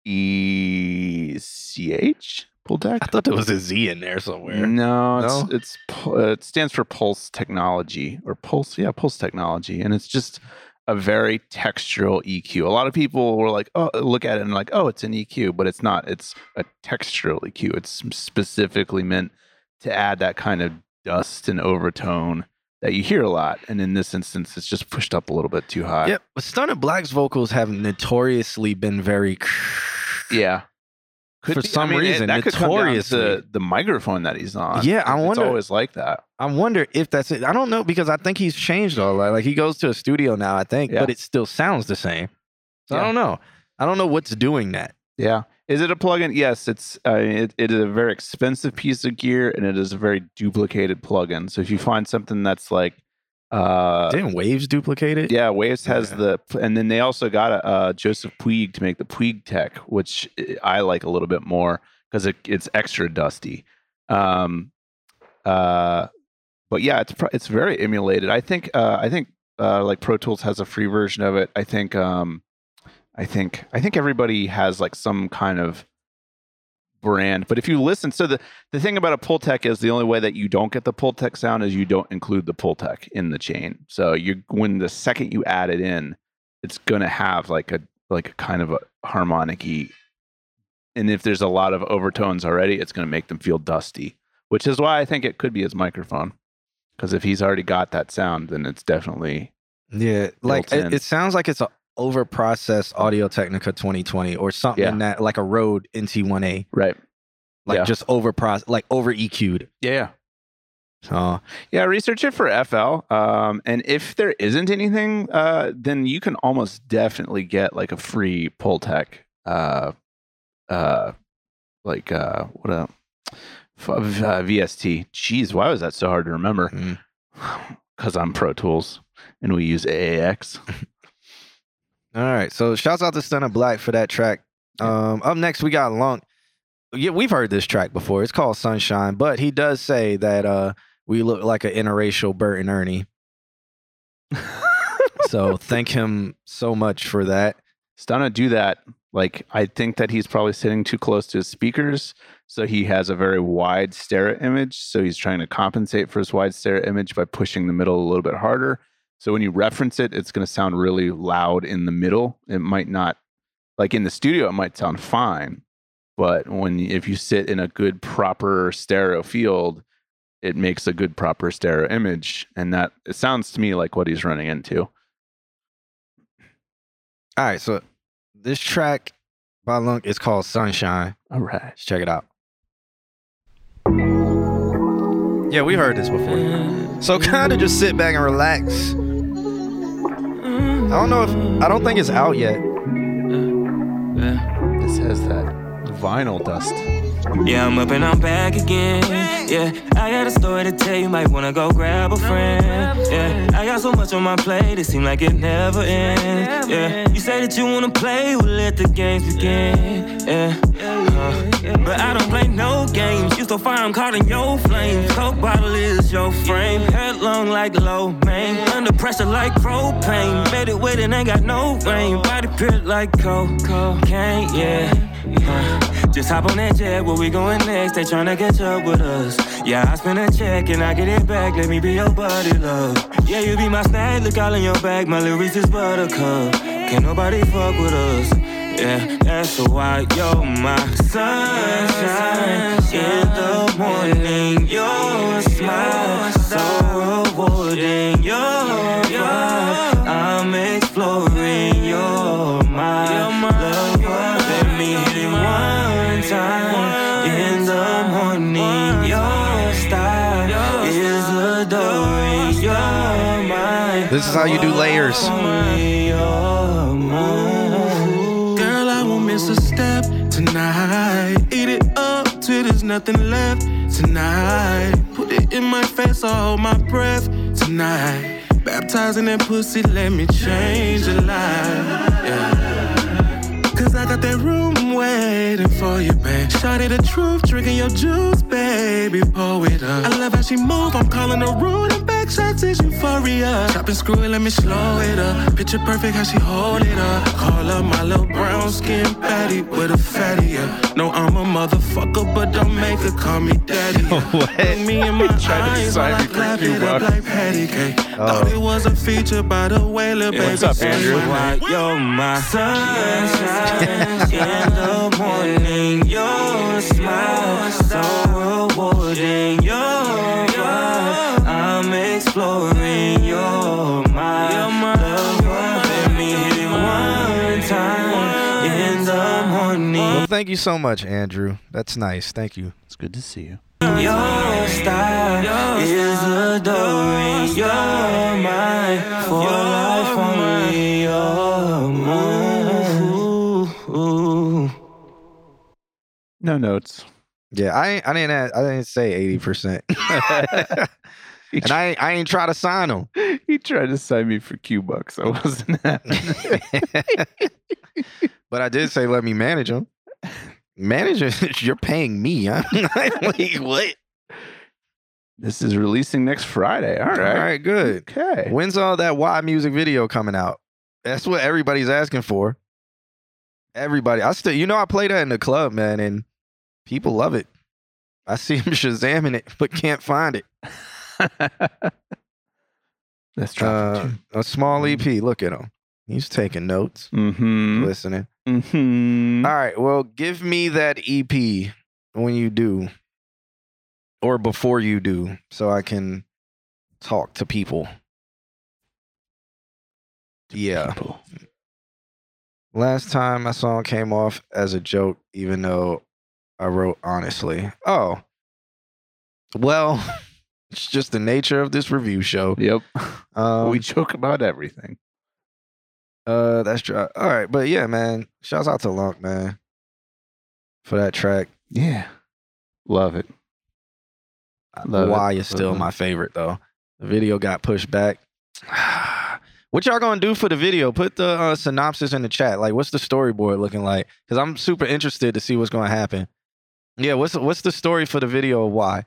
E C H. Pultec. I thought there was a Z in there somewhere. No, No? it's it's uh, it stands for Pulse Technology or Pulse, yeah, Pulse Technology, and it's just a very textural EQ. A lot of people were like, "Oh, look at it and like, oh, it's an EQ," but it's not. It's a textural EQ. It's specifically meant to add that kind of dust and overtone that you hear a lot, and in this instance, it's just pushed up a little bit too high. Yep, but Stunner Black's vocals have notoriously been very Yeah. For some it- reason, that could come down to the, the microphone that he's on. Yeah, I wonder. It's always like that. I wonder if that's it. I don't know because I think he's changed all that. Like he goes to a studio now, I think, Yeah. but it still sounds the same. So I don't know. I don't know what's doing that. Yeah. Is it a plugin? Yes, it's uh, it, it is a very expensive piece of gear and it is a very duplicated plugin. So if you find something that's like uh Didn't Waves duplicate it? yeah, Waves has Yeah. the and then they also got a, uh Joseph Puig to make the PuigTec, which I like a little bit more because it, it's extra dusty. Um uh but yeah, it's it's very emulated. I think uh I think uh like Pro Tools has a free version of it. I think um I think I think everybody has like some kind of brand. But if you listen, so the the thing about a Pultec is the only way that you don't get the Pultec sound is you don't include the Pultec in the chain. So you when the second you add it in, it's gonna have like a like a kind of a harmonic and if there's a lot of overtones already, it's gonna make them feel dusty. Which is why I think it could be his microphone. Because if he's already got that sound, then it's definitely Yeah, like it, it sounds like it's a over processed Audio Technica 2020 or something Yeah. that like a Rode NT1A, right. like Yeah. just over process, like over EQ'd. Yeah, yeah. So Yeah, research it for FL. Um, and if there isn't anything, uh, then you can almost definitely get like a free Pultec, uh, uh, like uh, what a f- uh, VST. Jeez, why was that so hard to remember? mm. Because I'm Pro Tools and we use AAX. all right. So shouts out to Stunner Black for that track. Um, up next we got Lunk. Yeah, we've heard this track before. It's called Sunshine, but he does say that uh we look like an interracial Bert and Ernie. so thank him so much for that. Stunna do that. Like I think that he's probably sitting too close to his speakers, so he has a very wide stereo image. So he's trying to compensate for his wide stereo image by pushing the middle a little bit harder. So when you reference it, it's going to sound really loud in the middle. It might not, like in the studio, it might sound fine, but when if you sit in a good proper stereo field, it makes a good proper stereo image, and that it sounds to me like what he's running into. All right, so this track by Lunk is called Sunshine. All right. Let's check it out. Yeah, we heard this before. So kind of just sit back and relax. I don't know if I don't think it's out yet. This has that Vinyl dust. Yeah, I'm up and I'm back again. Yeah, I got a story to tell you. Might wanna go grab a friend. Yeah, I got so much on my plate. It seems like it never ends. Yeah, you say that you wanna play. Well, let the games begin. Yeah, uh, but I don't play no games. You so fire, I'm caught in your flames. Coke bottle is your frame. Head long like low main. Under pressure like propane. Made it wet and ain't got no rain. Body pure like. Cocaine, yeah. Uh, just hop on that jet, where we going next? They tryna catch up with us. Yeah, I spend a check and I get it back. Let me be your buddy, love. Yeah, you be my snack, look all in your bag. My little Reese's buttercup. Can't nobody fuck with us. Yeah, that's why you're my sunshine in the morning. Your smile so rewarding. This is how you do layers. Girl, I won't miss a step tonight. Eat it up till there's nothing left tonight. Put it in my face, I hold my breath tonight. Baptizing that pussy, let me change your life. Yeah. Cause I got that room waiting for you, babe. Shawty the truth, drinking your juice, baby. Pour it up. I love how she move, I'm calling her rude. And back shots is euphoria. Chop and screw it, let me slow it up. Picture perfect how she hold it up. Call up my little brown skin patty with a fatty, yeah. No, I'm a motherfucker, but don't make her call me daddy. Yeah. What? Look me in my Trying to eyes decide while I if you're clap it up like patty cake. Oh. Thought it was a feature by the way, little baby. What's up, Andrew? Why you're my sunshine in morning. Your smile so rewarding. Your vibe, I'm exploring your mind. Love, let me one time in the morning. Well, thank you so much, Andrew. That's nice. Thank you. It's good to see you. Your style is adoring your mind for life only your mind. No notes. Yeah, I I didn't add- I didn't say eighty percent, and I ain't- I ain't try to sign him. He tried to sign me for Q bucks. I wasn't but I did say let me manage him. Manager, you're paying me. I'm like, what? This is releasing next Friday. All right. All right, good. Okay. When's all that Y music video coming out? That's what everybody's asking for. Everybody, I still, you know, I play that in the club, man, and people love it. I see him shazamming it, but can't find it. Let's drop Uh, a small EP. Look at him. He's taking notes, Mm-hmm. listening. Mm-hmm. All right. Well, give me that EP when you do, or before you do, so I can talk to people. Yeah. People. Last time my song came off as a joke, even though I wrote honestly. Oh. Well, it's just the nature of this review show. Yep. Um, we joke about everything. Uh, that's true. All right, but yeah, man. Shouts out to Lunk, man, for that track. Yeah. Love it. Love. Why is still Love my favorite though. The video got pushed back. what y'all gonna do for the video? Put the uh, synopsis in the chat. Like, what's the storyboard looking like? Because I'm super interested to see what's gonna happen. Yeah, what's what's the story for the video? of Why?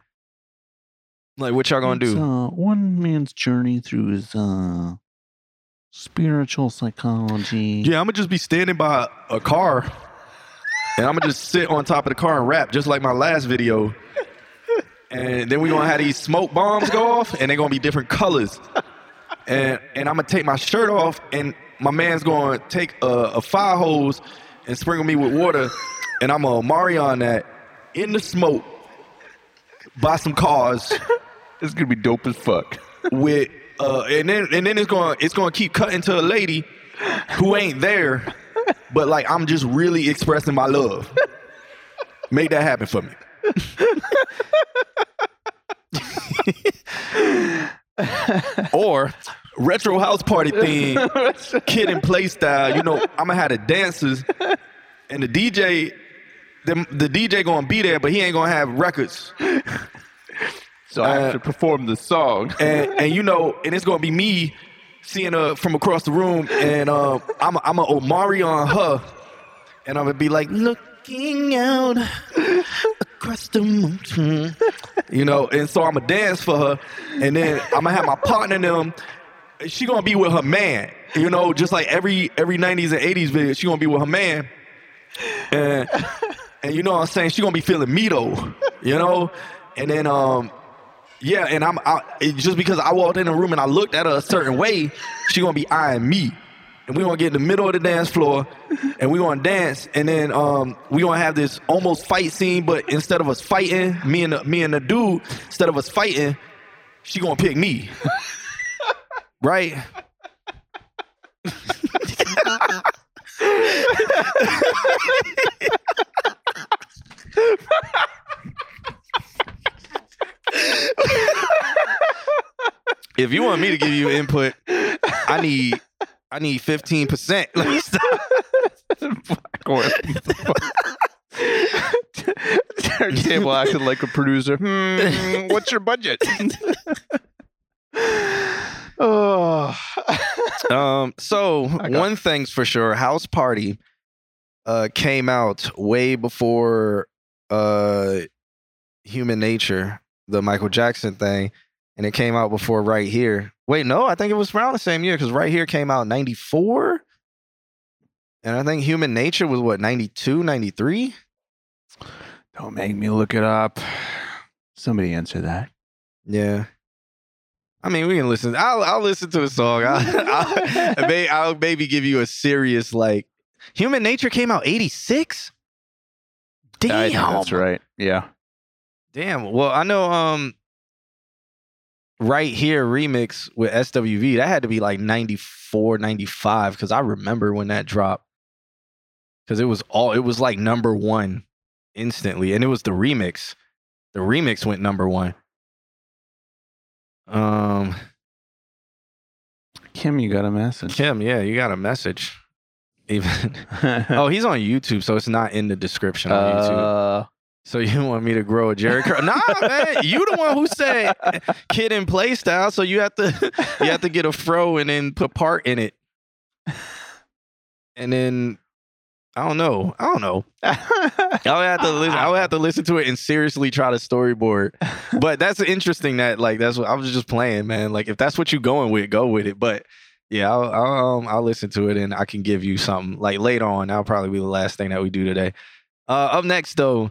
Like, what y'all gonna It's, do? uh, one man's journey through his uh, spiritual psychology. Yeah, I'm gonna just be standing by a car, and I'm gonna just sit on top of the car and rap, just like my last video. And then we're gonna have these smoke bombs go off, and they're gonna be different colors. And and I'm gonna take my shirt off, and my man's gonna take a, a fire hose and sprinkle me with water, and I'm gonna Marion that in the smoke by some cars It's gonna be dope as fuck. with uh and then and then it's going to it's going to keep cutting to a lady who ain't there but like I'm just really expressing my love. Make that happen for me. or retro house party theme, kid and play style. You know, I'm gonna have the dancers and the DJ the, the DJ gonna be there, but he ain't gonna have records. So I Uh, have to perform the song. and and you know, and it's gonna be me seeing her from across the room, and um, I'm a, I'm a Omari on her, and I'm gonna be like looking out across the mountain, you know, and so I'm gonna dance for her, and then I'm gonna have my partner in them. She gonna be with her man, you know, just like every every 90s and 80s video, she gonna be with her man, and and you know what I'm saying, she gonna be feeling me though, you know, and then um. Yeah, and I'm I, just because I walked in the room and I looked at her a certain way, she gonna be eyeing me, and we gonna get in the middle of the dance floor, and we gonna dance, and then um we gonna have this almost fight scene, but instead of us fighting, me and the, me and the dude, instead of us fighting, she gonna pick me, right? if you want me to give you input, I need I need fifteen percent. Turntable acting like a producer. Hmm, what's your budget? oh. um. So one thing's for sure, House Party uh came out way before uh Human Nature, the Michael Jackson thing, and it came out before Right Here. Wait, no, I think it was around the same year because Right Here came out 94. And I think Human Nature was what, 92, 93? Don't make me look it up. Somebody answer that. Yeah. I mean, we can listen. I'll I'll listen to the song. I'll, I'll, I'll maybe give you a serious like. Human Nature came out eighty six. Damn, that's right. Yeah. Damn. Well, I know. Um, right here remix with SWV that had to be like 94, 95 because I remember when that dropped. Because it was all it was like number one instantly, and it was the remix. The remix went number one. Um, Kim, you got a message. Kim, yeah, you got a message. Even oh, he's on YouTube, so it's not in the description on YouTube. Uh, So you want me to grow a Jheri curl? nah, man, you the one who said Kid 'n Play style, so you have to you have to get a fro and then put part in it, and then I don't know, I don't know. I would have to listen. I would have to listen to it and seriously try to storyboard. But that's interesting that like that's what I was just playing, man. Like if that's what you're going with, go with it. But yeah, I'll I'll, um, I'll listen to it and I can give you something like later on. That'll probably be the last thing that we do today. Uh, up next though,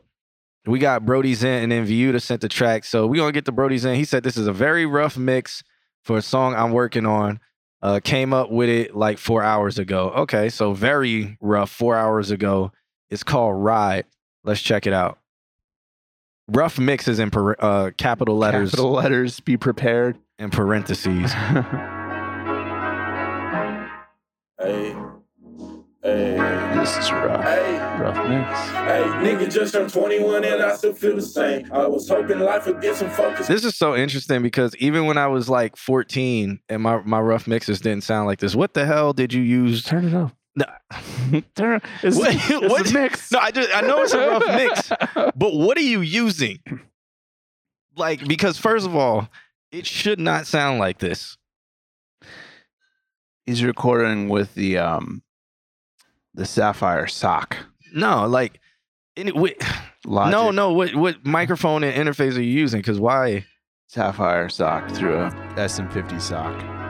we got Brody's in and then Viuda sent the track. So we're gonna get to Brody's in. He said this is a very rough mix for a song I'm working on. Uh, came up with it like four hours ago. Okay, so very rough. Four hours ago. It's called Ride. Let's check it out. Rough mixes in par- uh, capital letters Capital letters. Be prepared. In parentheses. Hey, hey, This is rough. hey. Rough mix. Hey, nigga just turned 21 and I still feel the same. I was hoping life would get some focus. This is so interesting because even when I was like 14 and my, my rough mixes didn't sound like this, what the hell did you use? Turn it up. No. Turn. It's, What- it's what- a mix. No, I just I know it's a rough mix, but what are you using? Like, because first of all, it should not sound like this. He's recording with the um the Saffire sock. No, like, any, wait, Logic. no, no. What what microphone and interface are you using? Because why? Saffire sock through a SM50 sock.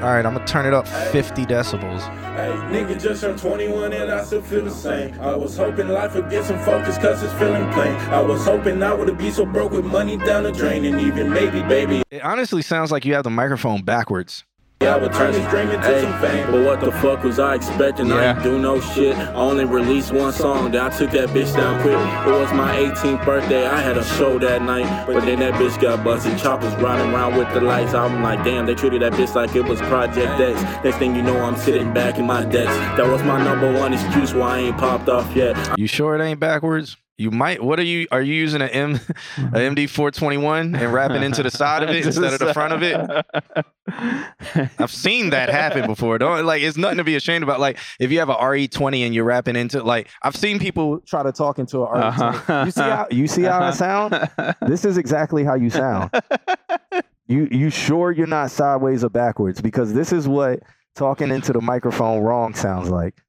All right, I'm gonna turn it up 50 decibels. Hey, nigga just turned 21 and I still feel the same. I was hoping life would get some focus cause it's feeling plain. I was hoping I wouldn't be so broke with money down the drain and even maybe, baby, It honestly sounds like you have the microphone backwards. I would turn this dream into some fame. But what the fuck was I expecting? I ain't do no shit. I only released one song, then I took that bitch down quick. It was my 18th birthday, I had a show that night. But then that bitch got busted, choppers riding around with the lights. I'm like, damn, they treated that bitch like it was Project X. Next thing you know, I'm sitting back in my desk. That was my number one excuse why I ain't popped off yet. You sure it ain't backwards? You might. What are you? Are you using an M, a MD four twenty one and wrapping into the side of it instead of the front of it? I've seen that happen before. Don't like. It's nothing to be ashamed about. Like if you have a RE twenty and you're wrapping into like I've seen people try to talk into a RE. Uh-huh. You see how you see how I sound? This is exactly how you sound. You you sure you're not sideways or backwards? Because this is what talking into the microphone wrong sounds like.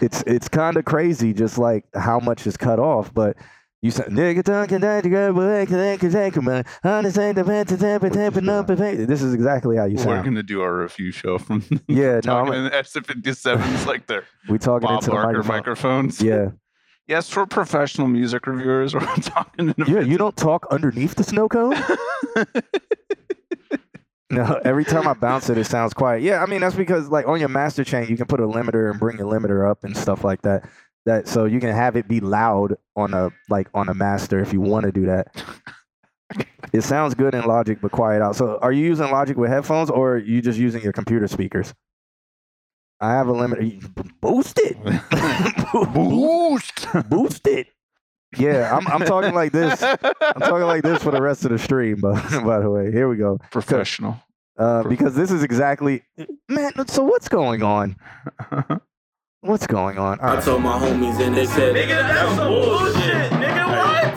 It's it's kind of crazy, just like how much is cut off. But you said nigga talking that you got boy, can I- can I come on? Understand the pants, the temper, temper, number, pay." This is exactly how you We're gonna do our review show from Yeah, no, talking I'm- in S57s like they're We talking Bob into the Barker microphone. microphones. Yeah, Yes, for professional music reviewers, we're talking. In yeah. You don't talk underneath the snow cone. No, every time I bounce it, it sounds quiet. Yeah, I mean that's because like on your master chain, you can put a limiter and bring your limiter up and stuff like that. That so you can have it be loud on a like on a master if you want to do that. It sounds good in Logic, but quiet out. So are you using Logic with headphones or are you just using your computer speakers? I have a limiter. Boost it. Boost. Boost it. Yeah, I'm, I'm talking like this. I'm talking like this for the rest of the stream. But by the way, here we go. Professional. Uh, because this is exactly man. So what's going on? What's going on? All I told my homies and they said, Nigga, that's some bullshit. Nigga, what?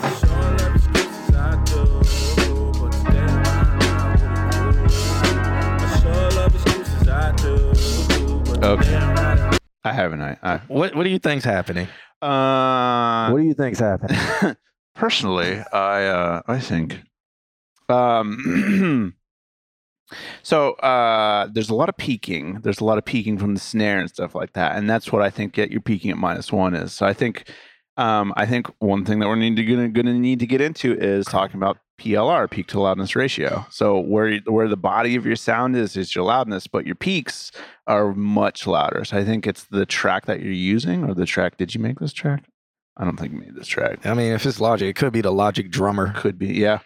Okay. I haven't. I. I What What do you think's happening? uh, What do you think's happening? personally, I uh, I think um, so uh, there's a lot of peaking. There's a lot of peaking from the snare and stuff like that, and that's what I think get you're peaking at minus one is. So I think um, I think one thing that we're need to gonna, gonna need to get into is talking about PLR peak to loudness ratio. So where where the body of your sound is is your loudness, but your peaks are much louder. So I think it's the track that you're using or the track. Did you make this track? I don't think you made this track. I mean, if it's Logic, it could be the Logic drummer. Could be, yeah,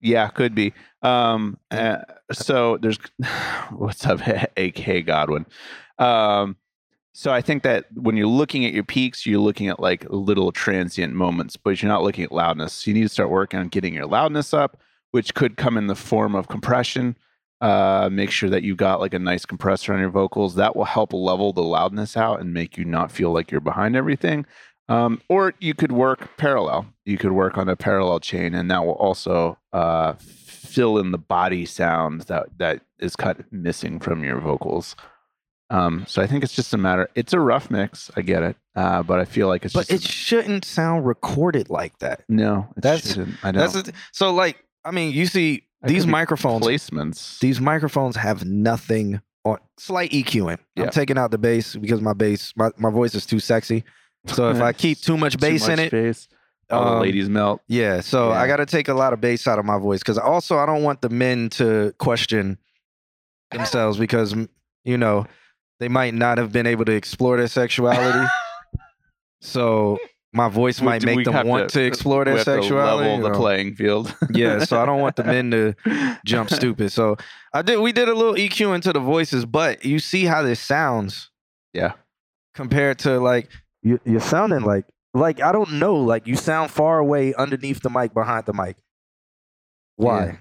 yeah, could be. Um, uh, so there's what's up, AK Godwin. Um, so I think that when you're looking at your peaks, you're looking at like little transient moments, but you're not looking at loudness. So you need to start working on getting your loudness up, which could come in the form of compression. Uh, make sure that you got like a nice compressor on your vocals. That will help level the loudness out and make you not feel like you're behind everything. Um, or you could work parallel. You could work on a parallel chain, and that will also uh, fill in the body sound that that is kind of missing from your vocals. Um, so I think it's just a matter. It's a rough mix. I get it, uh, but I feel like it's But it shouldn't sound recorded like that. no. It That's- shouldn't. I know. That's th- so like. I mean, you see these microphones. placements. These microphones have nothing on slight EQing. Yeah. I'm taking out the bass because my bass, my, my voice is too sexy. So if I keep too much Too bass in it, bass. All the um, ladies melt. Yeah, so Yeah. I got to take a lot of bass out of my voice because also I don't want the men to question themselves because you know they might not have been able to explore their sexuality. so my voice might make them want to, explore we their to sexuality. level you the playing field. yeah, so I don't want the men to jump stupid. So I did. We did a little EQ into the voices, but you see how this sounds Yeah. compared to like you, you're sounding like like I don't know. Like you sound far away underneath the mic, behind the mic. Why?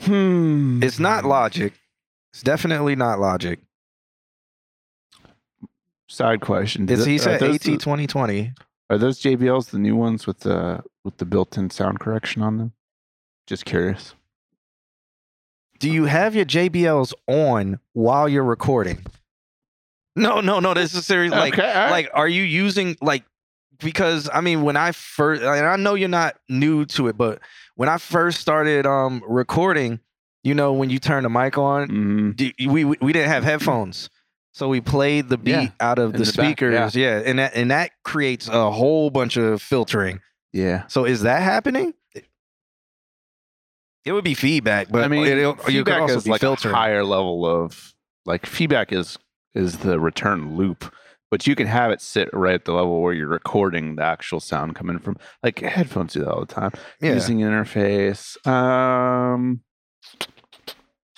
Hmm. It's not logic. It's definitely not logic. Side question. It's, he said AT twenty twenty. Are those JBLs the new ones with the with the built-in sound correction on them? Just curious. Do you have your JBLs on while you're recording? No, no, no. This is serious. Like, Okay, right. like, are you using like? Because I mean, when I first, and I know you're not new to it, but when I first started um recording, you know, when you turn the mic on, Mhm. d- we we we didn't have headphones, so we played the beat Yeah, out of the, the back, speakers. yeah. and that and that creates a whole bunch of filtering. Yeah. So is that happening? It would be feedback, but I mean, it, you could feedback also is be like filtering. a higher level of like feedback is is the return loop, but you can have it sit right at the level where you're recording the actual sound coming from. Like headphones do that all the time. Yeah. Using interface. Um,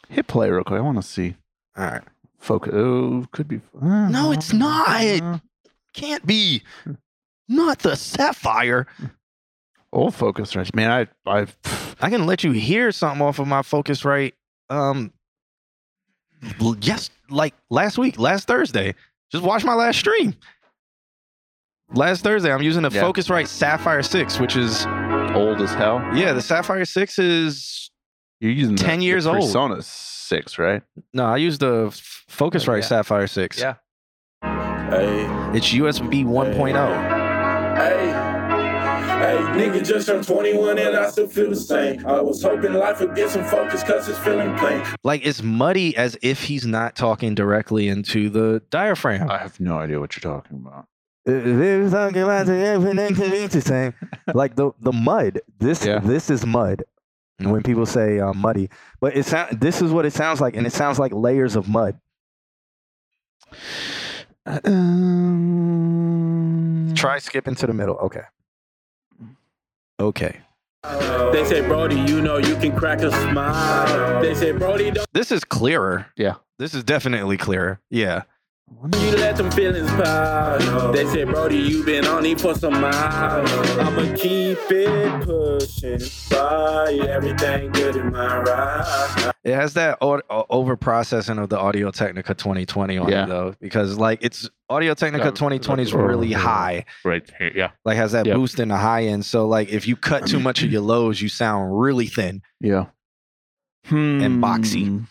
hit play real quick. I want to see. All right. Focus. Oh, could be. uh, No, it's not. uh, can't be. Not the Saffire. Old Focusrite, man. I I I can let you hear something off of my Focusrite. Um, yes, like last week, last Thursday. Just watch my last stream. Last Thursday, I'm using the Yeah. Focusrite Saffire Six, which is old as hell. yeah, the Saffire Six is You're using 10 the, years the old. Persona Six, right? no, I use the F- Focusrite oh, yeah. Saffire Six. Yeah. Hey, It's USB 1.0. hey, hey, nigga just turned 21 and I still feel the same. I was hoping life would get some focus cause it's feeling plain. Like it's muddy as if he's not talking directly into the diaphragm. I have no idea what you're talking about. like the the mud. This Yeah. this is mud. When people say uh, muddy, but it sound this is what it sounds like, and it sounds like layers of mud. Um, Try skipping to the middle. Okay. Okay. They say, Brody, you know you can crack a smile. They say, Brody, don't This is clearer. Yeah. This is definitely clearer. Yeah. You let them feelings pile. They say, Brody, you been on it for some miles. I'ma keep it pushing by everything good in my ride. It has that uh, over processing of the Audio Technica 2020 on Yeah. it though, because like it's Audio Technica 2020 is really high. Right here, yeah. Like has that Yep. boost in the high end. So like if you cut too much of your lows, you sound really thin. Yeah. And boxy.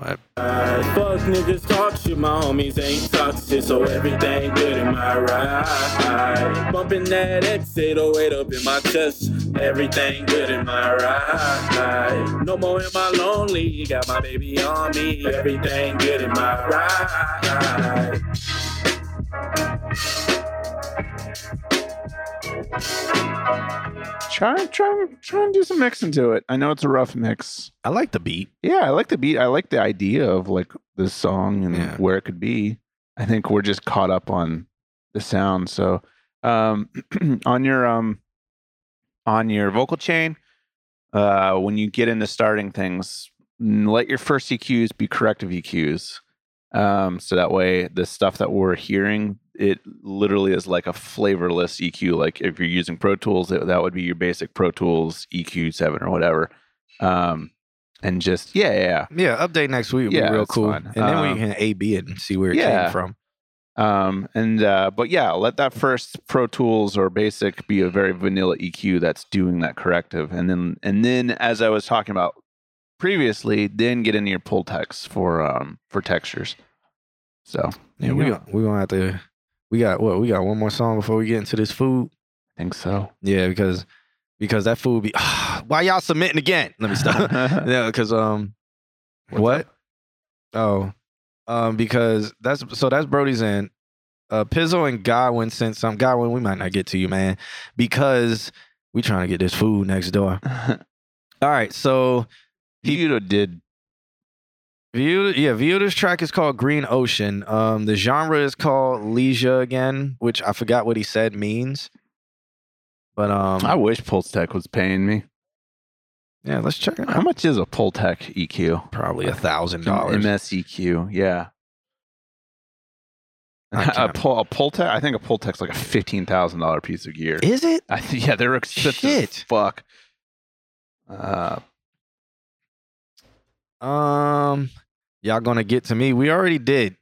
Hmm. But Fuck niggas talk shit, my homies ain't toxic, so everything good in my ride. Bumping that X808 up in my chest, everything good in my ride. No more am I lonely, got my baby on me, everything good in my ride. Try, try, try and do some mixing to it. I know it's a rough mix. I like the beat. Yeah, I like the beat. I like the idea of like this song and Yeah. where it could be. I think we're just caught up on the sound. So, um, on your um, on your vocal chain, uh, when you get into starting things, let your first EQs be corrective EQs. Um, so that way, the stuff that we're hearing, it literally is like a flavorless EQ. Like if you're using Pro Tools, that would be your basic Pro Tools EQ seven or whatever. Um, and just yeah, yeah, yeah. Update next week would Yeah, be real cool. fine. And then Um, we can A B it and see where it yeah. came from. Um, and uh, but yeah, let that first Pro Tools or Basic be a very vanilla EQ that's doing that corrective, and then and then as I was talking about previously, then get into your Pultecs for um for textures. So Yeah, we got, we gonna have to. We got what? We got one more song before we get into this food. I think so. Yeah, because because that food be. why y'all submitting again? Let me stop. yeah, because um, what? Oh, um, because that's so that's Brody's in. Uh, Pizzo and Godwin sent some. Godwin, we might not get to you, man, because we trying to get this food next door. All right, so Vito did View, yeah, Viuda's track is called Green Ocean. Um, the genre is called Leisure again, which I forgot what he said means. But um, I wish Pultec was paying me. yeah, let's check it How much is a Pultec EQ? Probably a thousand An dollars. MSEQ, yeah. A pull, a Pultec, I think a Pultec's like a fifteen thousand dollar piece of gear. Is it? I th- yeah, they're expensive. Shit. Fuck. Uh, Um, y'all gonna get to me? We already did,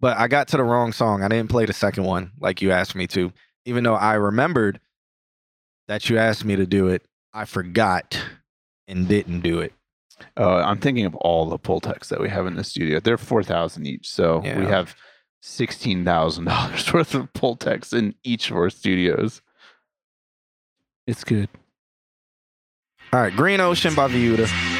but I got to the wrong song. I didn't play the second one like you asked me to, even though I remembered that you asked me to do it. I forgot and didn't do it. uh, I'm thinking of all the Pultecs that we have in the studio. They're four thousand each, so we Yeah. have sixteen thousand dollars worth of Pultecs in each of our studios. It's good. All right, Green Ocean by Viuda.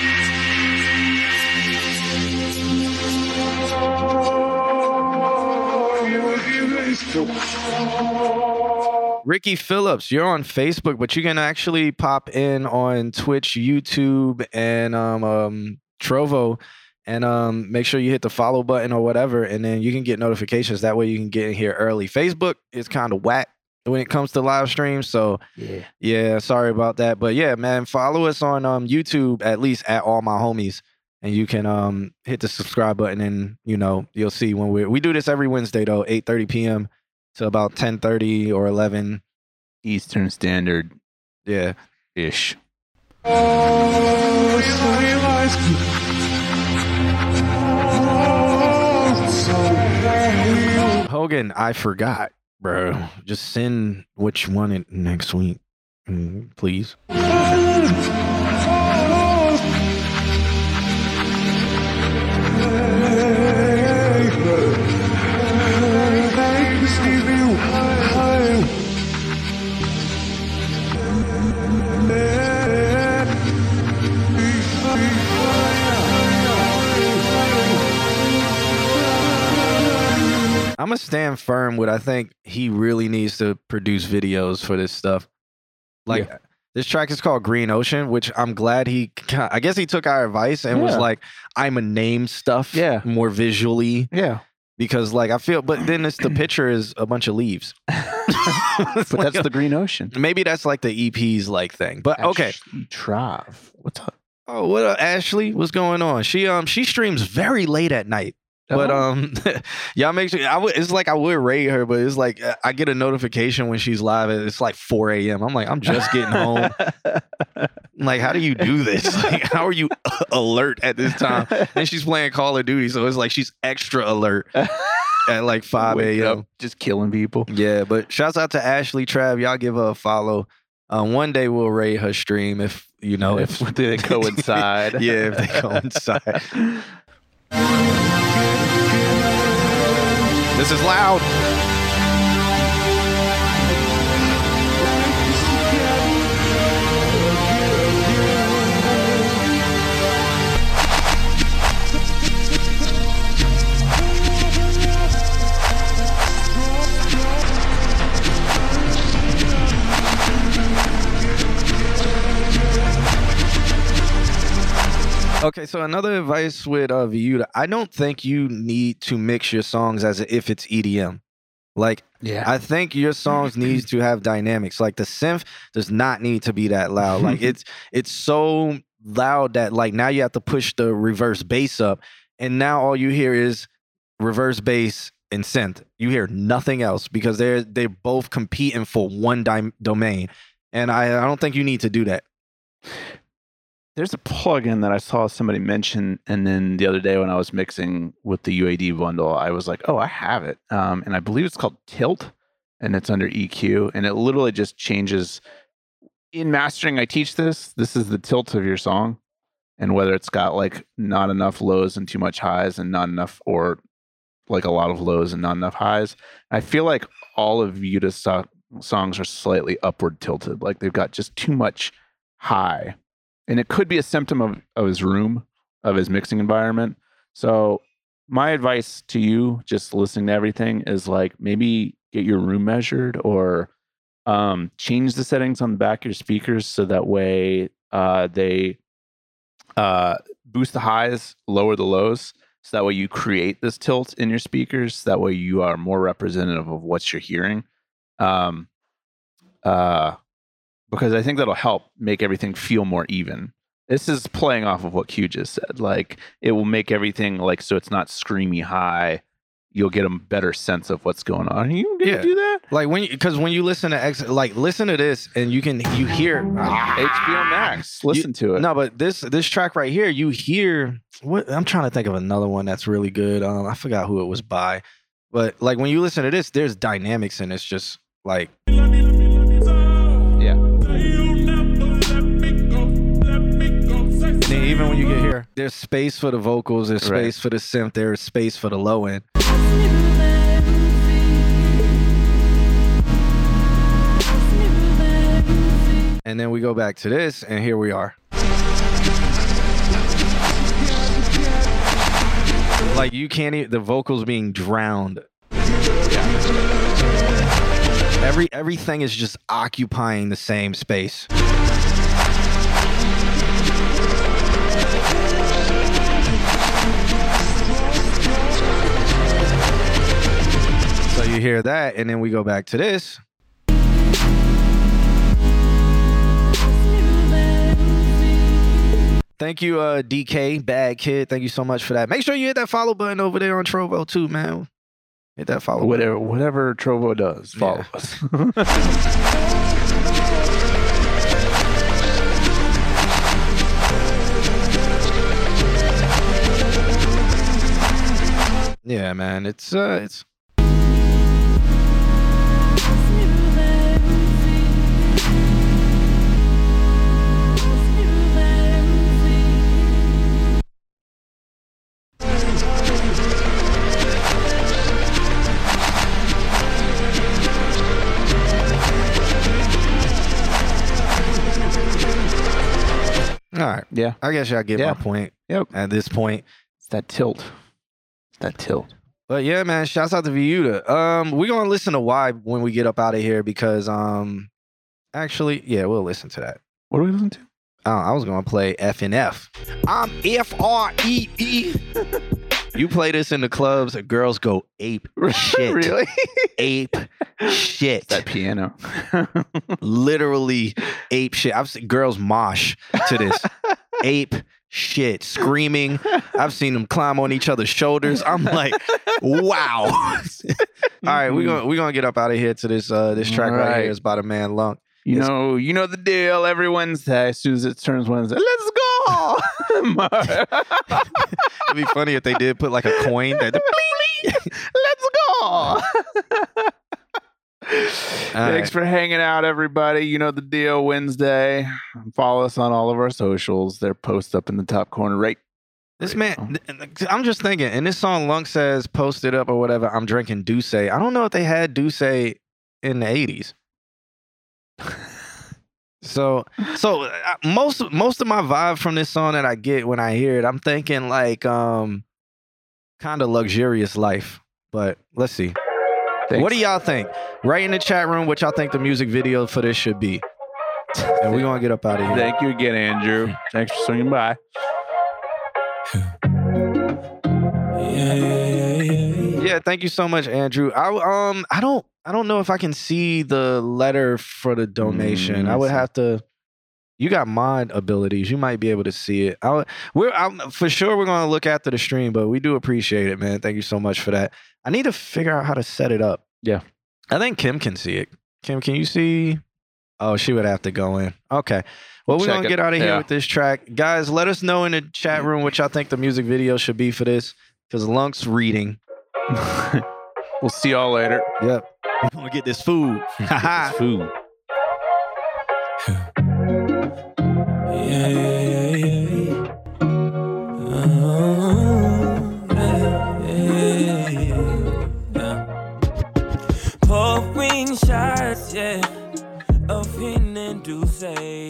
Ricky Phillips, you're on Facebook, but you can actually pop in on Twitch, YouTube, and um, um, Trovo, and um, make sure you hit the follow button or whatever, and then you can get notifications. That way, you can get in here early. Facebook is kind of whack when it comes to live streams, so Yeah. yeah, sorry about that. But yeah, man, follow us on um YouTube at least at all my homies. and you can um hit the subscribe button, and you know you'll see when we we do this every Wednesday though, eight thirty p.m. to about ten thirty or eleven. Eastern Standard Yeah. ish. Hogan, I forgot, bro. Just send which one it next week, mm, please. I'm gonna stand firm with. I think he really needs to produce videos for this stuff. Like this track is called Green Ocean, which I'm glad he. I guess he took our advice and was like, "I'm a name stuff, Yeah. more visually, Yeah. because like I feel." But then it's the picture is a bunch of leaves. But that's the Green Ocean. Maybe that's like the EP's like thing. But okay. Trav. What's up? Oh, what up, Ashley? What's going on? She um she streams very late at night. But um, y'all make sure. I would. It's like I would rate her, but it's like uh, I get a notification when she's live. and It's like 4 a.m. I'm like, I'm just getting home. Like, how do you do this? Like, how are you alert at this time? And she's playing Call of Duty, so it's like she's extra alert at like 5 a.m. just killing people. Yeah, but shouts out to Ashley Trav. Y'all give her a follow. Um, one day we'll rate her stream if you know if If they coincide. yeah, if they coincide. This is loud. Okay, so another advice with uh Viuda, I don't think you need to mix your songs as if it's EDM. Like Yeah. I think your songs needs to have dynamics. Like the synth does not need to be that loud. Like it's it's so loud that like now you have to push the reverse bass up, and now all you hear is reverse bass and synth. You hear nothing else because they're they're both competing for one dim- domain, and I I don't think you need to do that. There's a plugin that I saw somebody mention, and then the other day when I was mixing with the UAD bundle, I was like, "Oh, I have it," um, and I believe it's called Tilt, and it's under EQ, and it literally just changes. In mastering, I teach this. This is the tilt of your song, and whether it's got like not enough lows and too much highs, and not enough, or like a lot of lows and not enough highs. I feel like all of Yuda's so- songs are slightly upward tilted, like they've got just too much high and it could be a symptom of, of his room of his mixing environment. So my advice to you just listening to everything is like maybe get your room measured or um, change the settings on the back of your speakers so that way uh, they uh, boost the highs lower the lows so that way you create this tilt in your speakers that way you are more representative of what you're hearing. Um, uh, because I think that'll help make everything feel more even. This is playing off of what Q just said. Like it will make everything like so it's not screamy high. You'll get a better sense of what's going on. You gonna Yeah. do that? Like when because when you listen to X, like listen to this and you can you hear HBO Max. Listen to it. No, but this this track right here, you hear what I'm trying to think of another one that's really good. Um, I forgot who it was by, but like when you listen to this, there's dynamics and it's just like even when you get here, there's space for the vocals, there's Right. space for the synth, there's space for the low end. And then we go back to this, and here we are. Like you can't even the vocals being drowned. Every everything is just occupying the same space. You hear that, and then we go back to this. Thank you, uh, DK Bad Kid. Thank you so much for that. Make sure you hit that follow button over there on Trovo too, man. Hit that follow. button. Whatever, whatever Trovo does, follow Yeah. us. Yeah, man. It's uh, it's. All right. Yeah. I guess y'all get Yeah. my point Yep. at this point. It's that tilt. It's that tilt. But yeah, man, shouts out to Viuda. Um, we're gonna listen to why when we get up out of here because um actually, yeah, we'll listen to that. What are we listening to? Oh, I was gonna play F and F. I'm F R E E. You play this in the clubs, and girls go ape shit. really? Ape shit. That piano. Literally ape shit. I've seen girls mosh to this. ape shit. Screaming. I've seen them climb on each other's shoulders. I'm like, wow. All right, we're gonna we're gonna get up out of here to this uh this track right, Right. here is by the man Lunk. You It's- know, you know the deal. Every Wednesday, as soon as it turns Wednesday, let's go. It'd be funny if they did put like a coin that let's go. Thanks right. for hanging out, everybody. You know the deal. Wednesday, follow us on all of our socials. They're posted up in the top corner, right? This man, th- I'm just thinking, and this song Lunk says post it up or whatever. I'm drinking Douce. I don't know if they had Douce in the 80s. So, so uh, most most of my vibe from this song that I get when I hear it, I'm thinking like um, kind of luxurious life. But let's see. What do y'all think? Right in the chat room, what y'all think the music video for this should be. And we're gonna get up out of here. Thank you again, Andrew. Thanks for swinging by. Yeah, thank you so much, Andrew. I um I don't I don't know if I can see the letter for the donation. Mm, I would have to. You got mod abilities. You might be able to see it. I, would- we're I'm, for sure we're gonna look after the stream, but we do appreciate it, man. Thank you so much for that. I need to figure out how to set it up. Yeah. I think Kim can see it. Kim, can you see? Oh, she would have to go in. Okay. Well, we're Check gonna it. get out of here Yeah. with this track, guys. Let us know in the chat room which y'all think the music video should be for this, because Lunk's reading. we'll see y'all later. Yep. We're gonna get this food. get this food. yeah, yeah, yeah, yeah. Oh, yeah, yeah, yeah. Nah. Pouring shots, yeah, of Hen and Duce. Eh.